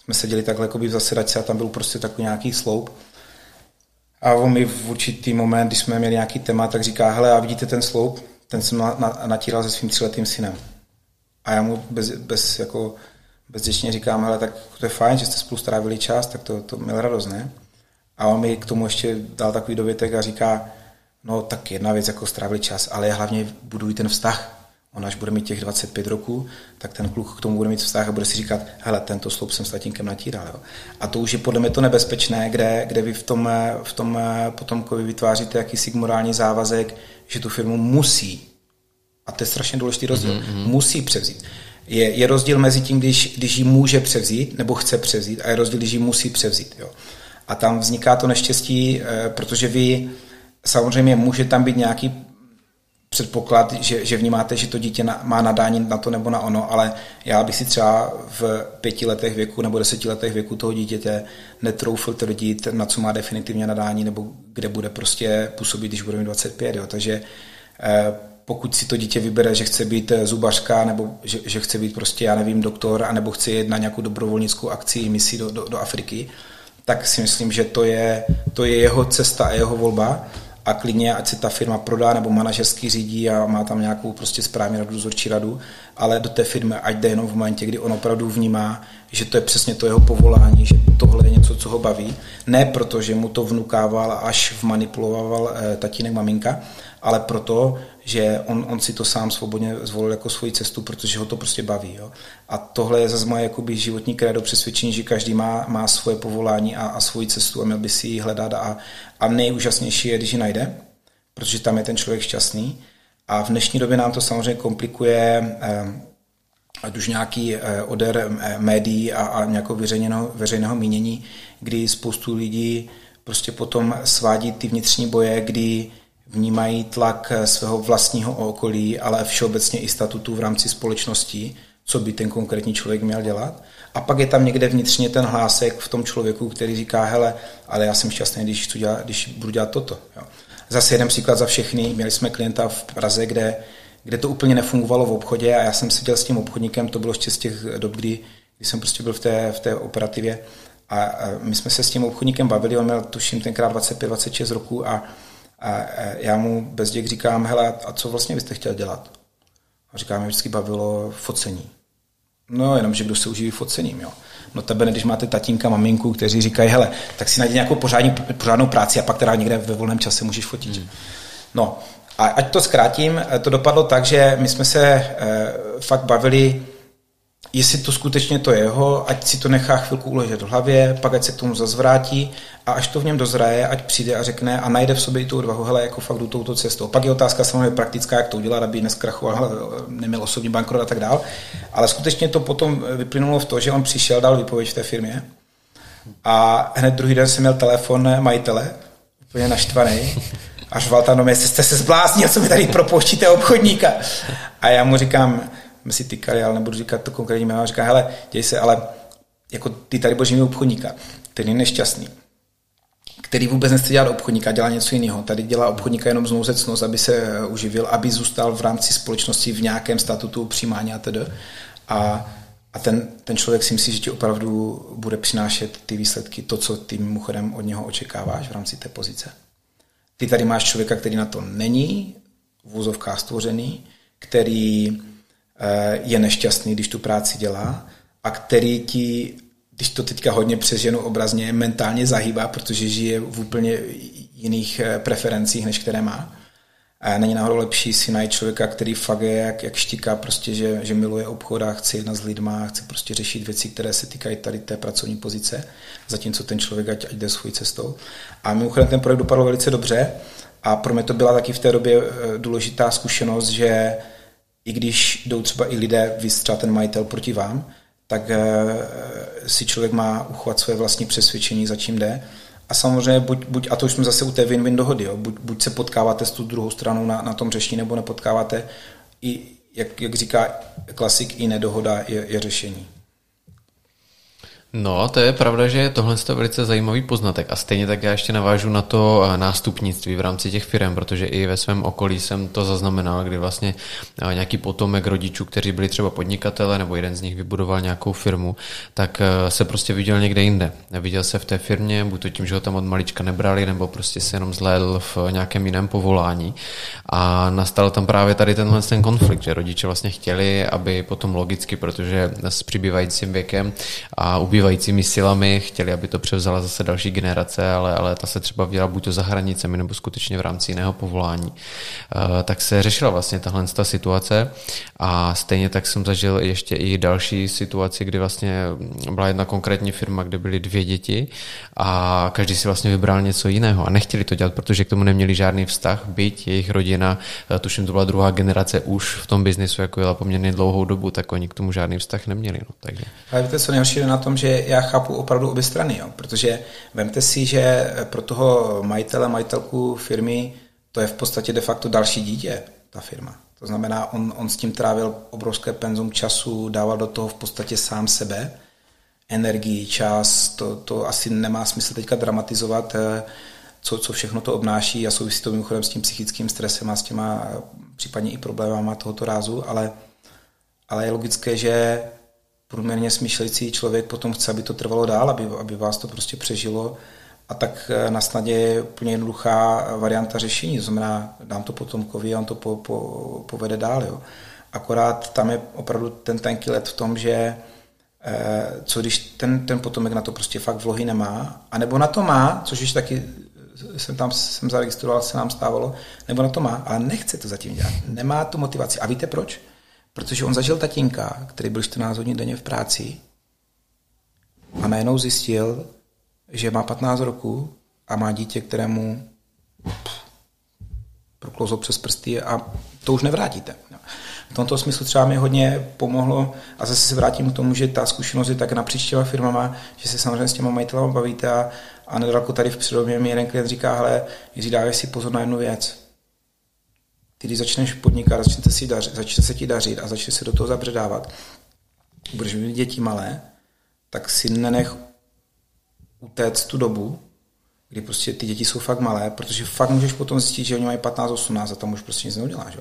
jsme seděli takhle jako v zasedačce a tam byl prostě takový nějaký sloup a on mi v určitý moment, když jsme měli nějaký téma, tak říká, hele, a vidíte ten sloup? Ten jsem na, na, natíral se svým třiletým synem. A já mu bez, bez jako bezděčně říkám, hele, tak to je fajn, že jste spolu strávili čas, tak to, to měl radost, ne? A on mi k tomu ještě dal takový dovětek a říká, no tak jedna věc, jako strávili čas, ale hlavně budují ten vztah on až bude mít těch 25 roků, tak ten kluk k tomu bude mít vztah a bude si říkat, hele, tento sloup jsem s tatínkem natíral. Jo. A to už je podle mě to nebezpečné, kde, kde vy v tom, v tom potomkovi vytváříte jakýsi morální závazek, že tu firmu musí, a to je strašně důležitý rozdíl, mm-hmm. musí převzít. Je, je rozdíl mezi tím, když, když ji může převzít nebo chce převzít a je rozdíl, když ji musí převzít. Jo. A tam vzniká to neštěstí, eh, protože vy samozřejmě může tam být nějaký předpoklad, že, že vnímáte, že to dítě na, má nadání na to nebo na ono, ale já bych si třeba v pěti letech věku nebo deseti letech věku toho dítěte netroufl tvrdit, na co má definitivně nadání nebo kde bude prostě působit, když bude mít 25. Jo. Takže eh, pokud si to dítě vybere, že chce být eh, zubařka nebo že, že chce být prostě, já nevím, doktor, anebo chce jít na nějakou dobrovolnickou akci, misi do, do, do Afriky, tak si myslím, že to je, to je jeho cesta a jeho volba a klidně, ať se ta firma prodá nebo manažerský řídí a má tam nějakou prostě správní radu, dozorčí radu, ale do té firmy ať jde jenom v momentě, kdy on opravdu vnímá, že to je přesně to jeho povolání, že tohle je něco, co ho baví. Ne proto, že mu to vnukával až vmanipuloval eh, tatínek, maminka, ale proto, že on, on si to sám svobodně zvolil jako svoji cestu, protože ho to prostě baví. Jo. A tohle je zase moje jakoby, životní krédo přesvědčení, že každý má, má svoje povolání a, a svoji cestu a měl by si ji hledat a, a nejúžasnější je, když ji najde, protože tam je ten člověk šťastný. A v dnešní době nám to samozřejmě komplikuje eh, ať už nějaký eh, oder eh, médií a, a nějakého veřejného, veřejného mínění, kdy spoustu lidí prostě potom svádí ty vnitřní boje, kdy vnímají tlak eh, svého vlastního okolí, ale všeobecně i statutu v rámci společnosti, co by ten konkrétní člověk měl dělat. A pak je tam někde vnitřně ten hlásek v tom člověku, který říká, hele, ale já jsem šťastný, když, to dělat, když budu dělat toto. Jo. Zase jeden příklad za všechny. Měli jsme klienta v Praze, kde, kde to úplně nefungovalo v obchodě a já jsem seděl s tím obchodníkem, to bylo ještě z těch dob, kdy, kdy jsem prostě byl v té, v té operativě a my jsme se s tím obchodníkem bavili, on měl tuším tenkrát 25-26 roku a a já mu bez děk říkám, hele, a co vlastně byste chtěl dělat? A říká, mě vždycky bavilo focení. No, jenom, že kdo se uživí focením, jo. No tebe, když máte tatínka, maminku, kteří říkají, hele, tak si najdi nějakou pořádní, pořádnou práci a pak teda někde ve volném čase můžeš fotit. Hmm. No, a ať to zkrátím, to dopadlo tak, že my jsme se e, fakt bavili jestli to skutečně to je jeho, ať si to nechá chvilku uležet v hlavě, pak ať se k tomu zazvrátí a až to v něm dozraje, ať přijde a řekne a najde v sobě i tu odvahu, hele, jako fakt jdu touto cestou. Pak je otázka samozřejmě praktická, jak to udělat, aby neskrachoval, neměl osobní bankrot a tak dál. Ale skutečně to potom vyplynulo v to, že on přišel, dal výpověď v té firmě a hned druhý den jsem měl telefon majitele, úplně naštvaný, a řval tam, no jestli jste se zbláznil, co mi tady propouštíte obchodníka. A já mu říkám, jsme si tykali, ale nebudu říkat to konkrétní jméno, říká, hele, děj se, ale jako ty tady boží obchodníka, který je nešťastný, který vůbec nechce dělat obchodníka, dělá něco jiného. Tady dělá obchodníka jenom znouzecnost, aby se eh, uživil, aby zůstal v rámci společnosti v nějakém statutu přijímání a tedy. A, a ten, ten člověk si myslí, že ti opravdu bude přinášet ty výsledky, to, co ty mimochodem od něho očekáváš v rámci té pozice. Ty tady máš člověka, který na to není v úzovkách stvořený, který je nešťastný, když tu práci dělá a který ti, když to teďka hodně přeženu obrazně, mentálně zahýbá, protože žije v úplně jiných eh, preferencích, než které má. A není náhodou lepší si najít člověka, který fakt je jak, jak štíká, prostě, že, že miluje obchod a chce jednat s lidma, chce prostě řešit věci, které se týkají tady té pracovní pozice, zatímco ten člověk ať, ať jde svou cestou. A mimochodem ten projekt dopadl velice dobře a pro mě to byla taky v té době eh, důležitá zkušenost, že i když jdou třeba i lidé, vy třeba ten majitel proti vám, tak eh, si člověk má uchovat své vlastní přesvědčení, za čím jde a samozřejmě buď, buď, a to už jsme zase u té win-win dohody, jo, buď, buď se potkáváte s tu druhou stranou na, na tom řešení, nebo nepotkáváte. I, jak, jak říká klasik, i nedohoda je, je řešení. No, to je pravda, že tohle je velice zajímavý poznatek a stejně tak já ještě navážu na to eh, nástupnictví v rámci těch firm, protože i ve svém okolí jsem to zaznamenal, kdy vlastně eh, nějaký potomek rodičů, kteří byli třeba podnikatele nebo jeden z nich vybudoval nějakou firmu, tak eh, se prostě viděl někde jinde. Viděl se v té firmě, buď to tím, že ho tam od malička nebrali, nebo prostě se jenom zlédl v nějakém jiném povolání a nastal tam právě tady tenhle ten konflikt, že rodiče vlastně chtěli, aby potom logicky, protože s přibývajícím věkem a ubývajícími silami chtěli, aby to převzala zase další generace, ale, ale ta se třeba viděla buď to za hranicemi nebo skutečně v rámci jiného povolání. Uh, tak se řešila vlastně tahle ta situace a stejně tak jsem zažil ještě i další situaci, kdy vlastně byla jedna konkrétní firma, kde byly dvě děti a každý si vlastně vybral něco jiného a nechtěli to dělat, protože k tomu neměli žádný vztah, byť jejich rodina, eh, tuším to byla druhá generace už v tom biznisu, jako byla poměrně dlouhou dobu, tak oni k tomu žádný vztah neměli. No, takže. Ale víte, co nejhorší na tom, že já chápu opravdu obě strany, jo? protože vemte si, že pro toho majitele, majitelku firmy to je v podstatě de facto další dítě, ta firma. To znamená, on, on s tím trávil obrovské penzum času, dával do toho v podstatě sám sebe, energii, čas, to, to asi nemá smysl teďka dramatizovat, eh, co, co všechno to obnáší a souvisí to mimochodem s tím psychickým stresem a s těma případně i problémama tohoto rázu, ale, ale je logické, že průměrně smýšlející člověk potom chce, aby to trvalo dál, aby, aby vás to prostě přežilo a tak eh, na snadě je úplně jednoduchá varianta řešení, to znamená, dám to potomkovi a on to po, po, povede dál. Jo. Akorát tam je opravdu ten tenký let v tom, že eh, co když ten, ten potomek na to prostě fakt vlohy nemá, anebo na to má, což už taky jsem tam jsem zaregistroval, se nám stávalo, nebo na to má, ale nechce to zatím dělat. Nemá tu motivaci. A víte proč? Protože on zažil tatínka, který byl 14 hodin denně v práci a najednou zjistil, že má 15 roku a má dítě, kterému proklouzlo přes prsty a to už nevrátíte. V tomto smyslu třeba mi hodně pomohlo a zase se vrátím k tomu, že ta zkušenost je tak napříč těma firmama, že se samozřejmě s těma majitelama bavíte a, a nedaleko tady v předobě mi jeden klient říká, hele, Jiří, dávej si pozor na jednu věc. Ty, když začneš podnikat, začne, si dařit, začne se ti dařit a začne se do toho zabředávat, budeš mít děti malé, tak si nenech utéct tu dobu, kdy prostě ty děti jsou fakt malé, protože fakt můžeš potom zjistit, že oni mají 15-18 a tam už prostě nic neuděláš.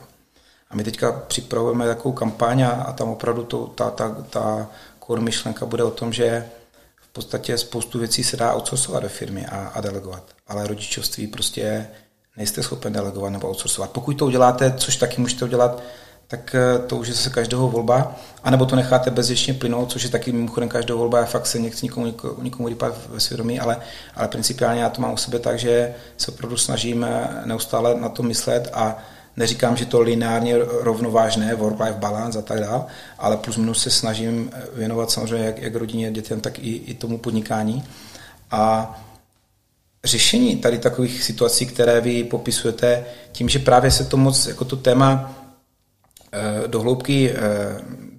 A my teďka připravujeme takovou kampaň a tam opravdu to, ta, ta, ta core myšlenka bude o tom, že v podstatě spoustu věcí se dá outsourcovat do firmy a, a delegovat. Ale rodičovství prostě nejste schopen delegovat nebo outsourcovat. Pokud to uděláte, což taky můžete udělat, tak eh, to už je zase každého volba, anebo to necháte bezvěčně plynout, což je taky mimochodem každého volba, já fakt se nechci nikomu, nikomu rýpat ve svědomí, ale, ale principiálně já to mám u sebe tak, že se opravdu snažím eh, neustále na to myslet a neříkám, že to lineárně rovnovážné, work-life balance a tak dále, ale plus minus se snažím eh, věnovat samozřejmě jak, jak rodině, dětem, tak i, i tomu podnikání. A řešení tady takových situací, které vy popisujete, tím, že právě se to moc, jako to téma eh, do hloubky eh,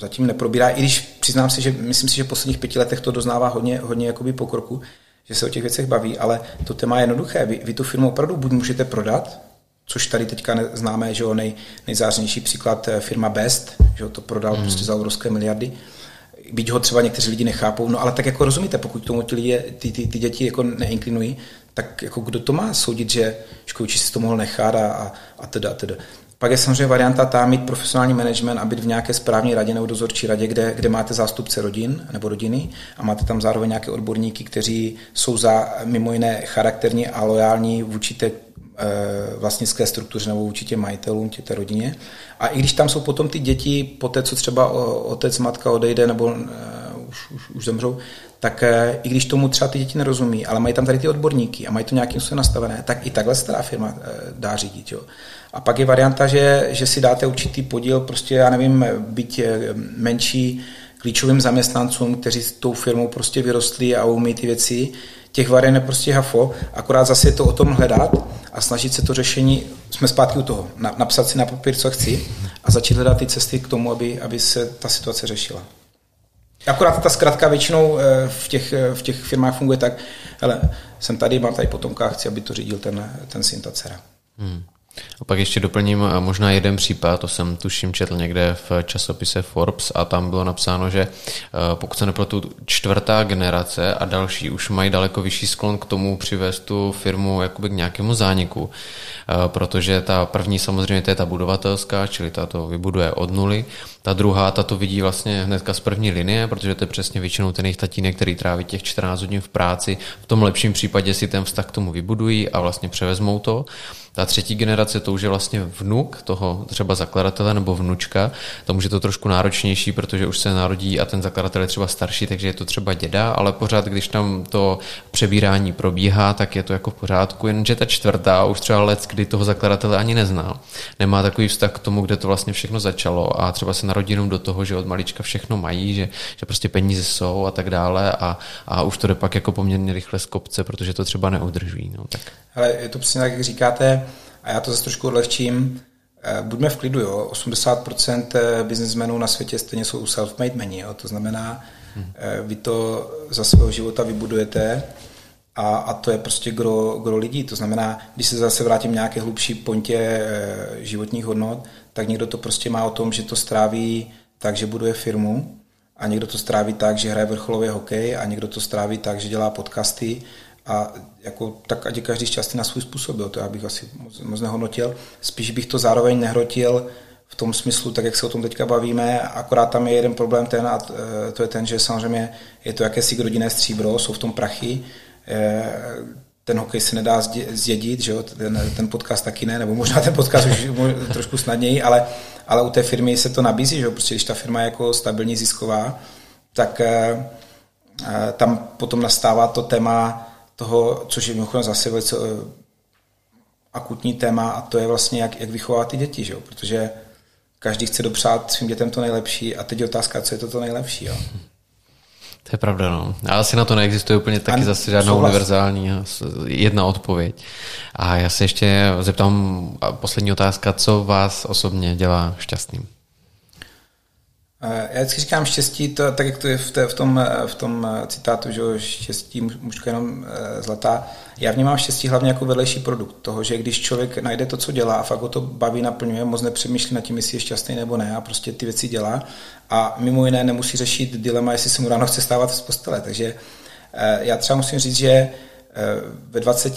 zatím neprobírá, i když přiznám si, že myslím si, že v posledních pěti letech to doznává hodně, hodně jakoby pokroku, že se o těch věcech baví, ale to téma je jednoduché. Vy, vy tu firmu opravdu buď můžete prodat, což tady teďka známe, že jo, nej, nejzářnější příklad eh, firma Best, že jo, to prodal hmm. prostě za obrovské miliardy, byť ho třeba někteří lidi nechápou, no ale tak jako rozumíte, pokud tomu ty, lidi, ty, ty, ty děti jako neinklinují, tak jako kdo to má soudit, že školčí si to mohl nechat a, a, a teda, a teda. Pak je samozřejmě varianta tam mít profesionální management a být v nějaké správní radě nebo dozorčí radě, kde, kde máte zástupce rodin nebo rodiny a máte tam zároveň nějaké odborníky, kteří jsou za mimo jiné charakterní a lojální vůči té Eh, vlastnické struktuře nebo určitě majitelům, tě té rodině. A i když tam jsou potom ty děti, po té, co třeba otec, matka odejde nebo uh, už, už, už zemřou, tak uh, i když tomu třeba ty děti nerozumí, ale mají tam tady ty odborníky a mají to nějakým způsobem nastavené, tak i takhle stará firma uh, dá řídit. Jo. A pak je varianta, že, že si dáte určitý podíl, prostě já nevím, být menší klíčovým zaměstnancům, kteří s tou firmou prostě vyrostli a umí ty věci, těch variant je prostě hafo, akorát zase je to o tom hledat a snažit se to řešení, jsme zpátky u toho, napsat si na papír, co chci a začít hledat ty cesty k tomu, aby, aby se ta situace řešila. Akorát ta zkratka většinou eh, v těch, eh, v těch firmách funguje tak, hele, jsem tady, mám tady potomka, chci, aby to řídil ten, ten syn, ta dcera. Hmm. A pak ještě doplním eh, možná jeden případ, to jsem tuším četl někde v časopise Forbes a tam bylo napsáno, že pokud se nepletu čtvrtá generace a další už mají daleko vyšší sklon k tomu přivést tu firmu jakoby k nějakému zániku, protože ta první samozřejmě to je ta budovatelská, čili ta to vybuduje od nuly ta druhá, ta to vidí vlastně hnedka z první linie, protože to je přesně většinou ten jejich tatínek, který tráví těch 14 hodin v práci. V tom lepším případě si ten vztah k tomu vybudují a vlastně převezmou to. Ta třetí generace to už je vlastně vnuk toho třeba zakladatele nebo vnučka. Tam už je to trošku náročnější, protože už se narodí a ten zakladatel je třeba starší, takže je to třeba děda, ale pořád, když tam to přebírání probíhá, tak je to jako v pořádku. Jenže ta čtvrtá už třeba let, kdy toho zakladatele ani nezná. Nemá takový vztah k tomu, kde to vlastně všechno začalo a třeba se narodí jenom do toho, že od malička všechno mají, že, že prostě peníze jsou a tak dále a, a už to jde pak jako poměrně rychle z kopce, protože to třeba neudrží. No, tak. Ale je to přesně tak, jak říkáte, a já to zase trošku odlehčím, eh, buďme v klidu, jo. 80% eh, biznesmenů na světě stejně jsou self-made meni, jo. to znamená, hmm. vy to za svého života vybudujete a, a to je prostě gro, gro lidí. To znamená, když se zase vrátím nějaké hlubší pontě životních hodnot, tak někdo to prostě má o tom, že to stráví tak, že buduje firmu a někdo to stráví tak, že hraje vrcholový hokej a někdo to stráví tak, že dělá podcasty a jako, tak ať je každý šťastný na svůj způsob, jo, to já bych asi moc, moc nehodnotil. Spíš bych to zároveň nehrotil v tom smyslu, tak jak se o tom teďka bavíme, akorát tam je jeden problém ten a e, to je ten, že samozřejmě je to jakési rodinné stříbro, jsou v tom prachy, e, ten hokej se nedá zdědit, že jo? Ten, ten podcast taky ne, nebo možná ten podcast už trošku snadněji, ale, ale u té firmy se to nabízí, že jo? Prostě když ta firma je jako stabilní zisková, tak eh, tam potom nastává to téma toho, což je mimochodem zase velice eh, akutní téma a to je vlastně, jak, jak vychovávat ty děti, že jo? protože každý chce dopřát svým dětem to nejlepší a teď je otázka, co je to to nejlepší. Jo? To je pravda, no. A asi na to neexistuje úplně taky zase žádná souhlas. univerzální jedna odpověď. A já se ještě zeptám, poslední otázka, co vás osobně dělá šťastným? Eh, já vždycky říkám štěstí, to, tak jak to je v, té, v, tom, v tom citátu, že štěstí mužka jenom eh, zlatá. Já vnímám štěstí hlavně jako vedlejší produkt toho, že když člověk najde to, co dělá a fakt ho to baví, naplňuje, moc nepřemýšlí nad tím, jestli je šťastný nebo ne a prostě ty věci dělá a mimo jiné nemusí řešit dilema, jestli se mu ráno chce stávat z postele. Takže eh, já třeba musím říct, že ve 20,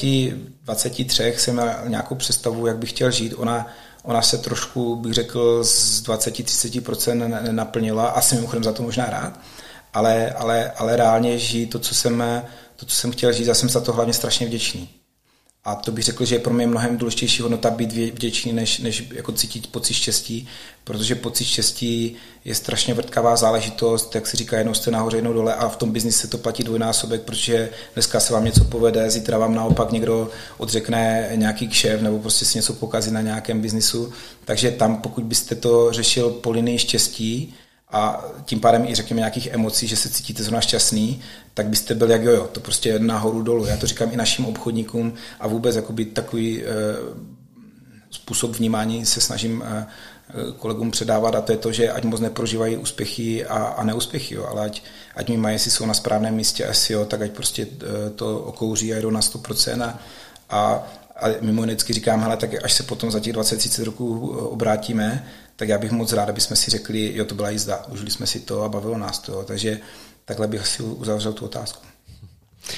23 jsem měl nějakou představu, jak bych chtěl žít. Ona Ona se trošku, bych řekl, z 20-30% nenaplnila a jsem mimochodem za to možná rád, ale, ale, ale reálně žijí to, co jsem, to, co jsem chtěl žít, já jsem za to hlavně strašně vděčný. A to bych řekl, že je pro mě mnohem důležitější hodnota být vděčný, než, než jako cítit pocit štěstí, protože pocit štěstí je strašně vrtkavá záležitost, jak se říká, jednou jste nahoře, jednou dole a v tom biznise to platí dvojnásobek, protože dneska se vám něco povede, zítra vám naopak někdo odřekne nějaký kšev nebo prostě si něco pokazí na nějakém biznisu. Takže tam, pokud byste to řešil po linii štěstí, a tím pádem i řekněme nějakých emocí, že se cítíte zrovna šťastný, tak byste byl jak jojo, to prostě nahoru dolů. Já to říkám i našim obchodníkům a vůbec jakoby takový e, způsob vnímání se snažím e, kolegům předávat a to je to, že ať moc neprožívají úspěchy a, a neúspěchy, jo, ale ať, ať mi mají, jestli jsou na správném místě SEO, tak ať prostě e, to okouří a jdou na 100% a, a a mimo vždycky říkám, hele, tak až se potom za těch 20-30 roků obrátíme, tak já bych moc rád, aby jsme si řekli, jo, to byla jízda, užili jsme si to a bavilo nás to. Jo. Takže takhle bych si uzavřel tu otázku.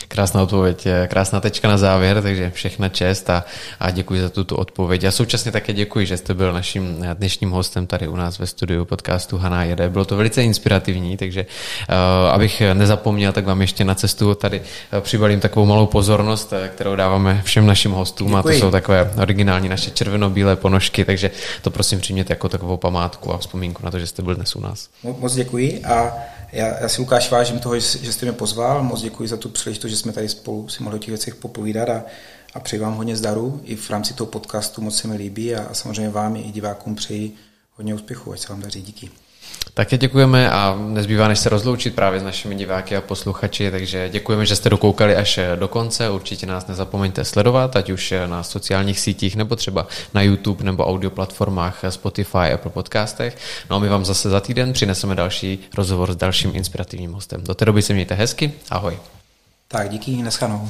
Krásná odpověď, krásná tečka na závěr, takže všechna čest a, a děkuji za tuto odpověď. A současně také děkuji, že jste byl naším dnešním hostem tady u nás ve studiu podcastu Haná jede. Bylo to velice inspirativní, takže uh, abych nezapomněl, tak vám ještě na cestu tady uh, přibalím takovou malou pozornost, kterou dáváme všem našim hostům děkuji. a to jsou takové originální naše červeno-bílé ponožky, takže to prosím přijměte jako takovou památku a vzpomínku na to, že jste byl dnes u nás. Moc děkuji a já, já si Lukáš vážím toho, že, že jste mě pozval, moc děkuji za tu příležitost, že jsme tady spolu si mohli o těch věcech popovídat a, a přeji vám hodně zdaru. I v rámci toho podcastu moc se mi líbí a, a samozřejmě vám i divákům přeji hodně úspěchu, ať se vám daří. Díky. Také děkujeme a nezbývá než se rozloučit právě s našimi diváky a posluchači, takže děkujeme, že jste dokoukali až do konce. Určitě nás nezapomeňte sledovat, ať už na sociálních sítích nebo třeba na YouTube nebo audio platformách Spotify, Apple podcastech. No a my vám zase za týden přineseme další rozhovor s dalším inspirativním hostem. Do té doby se mějte hezky, ahoj. Tak díky, neschanou.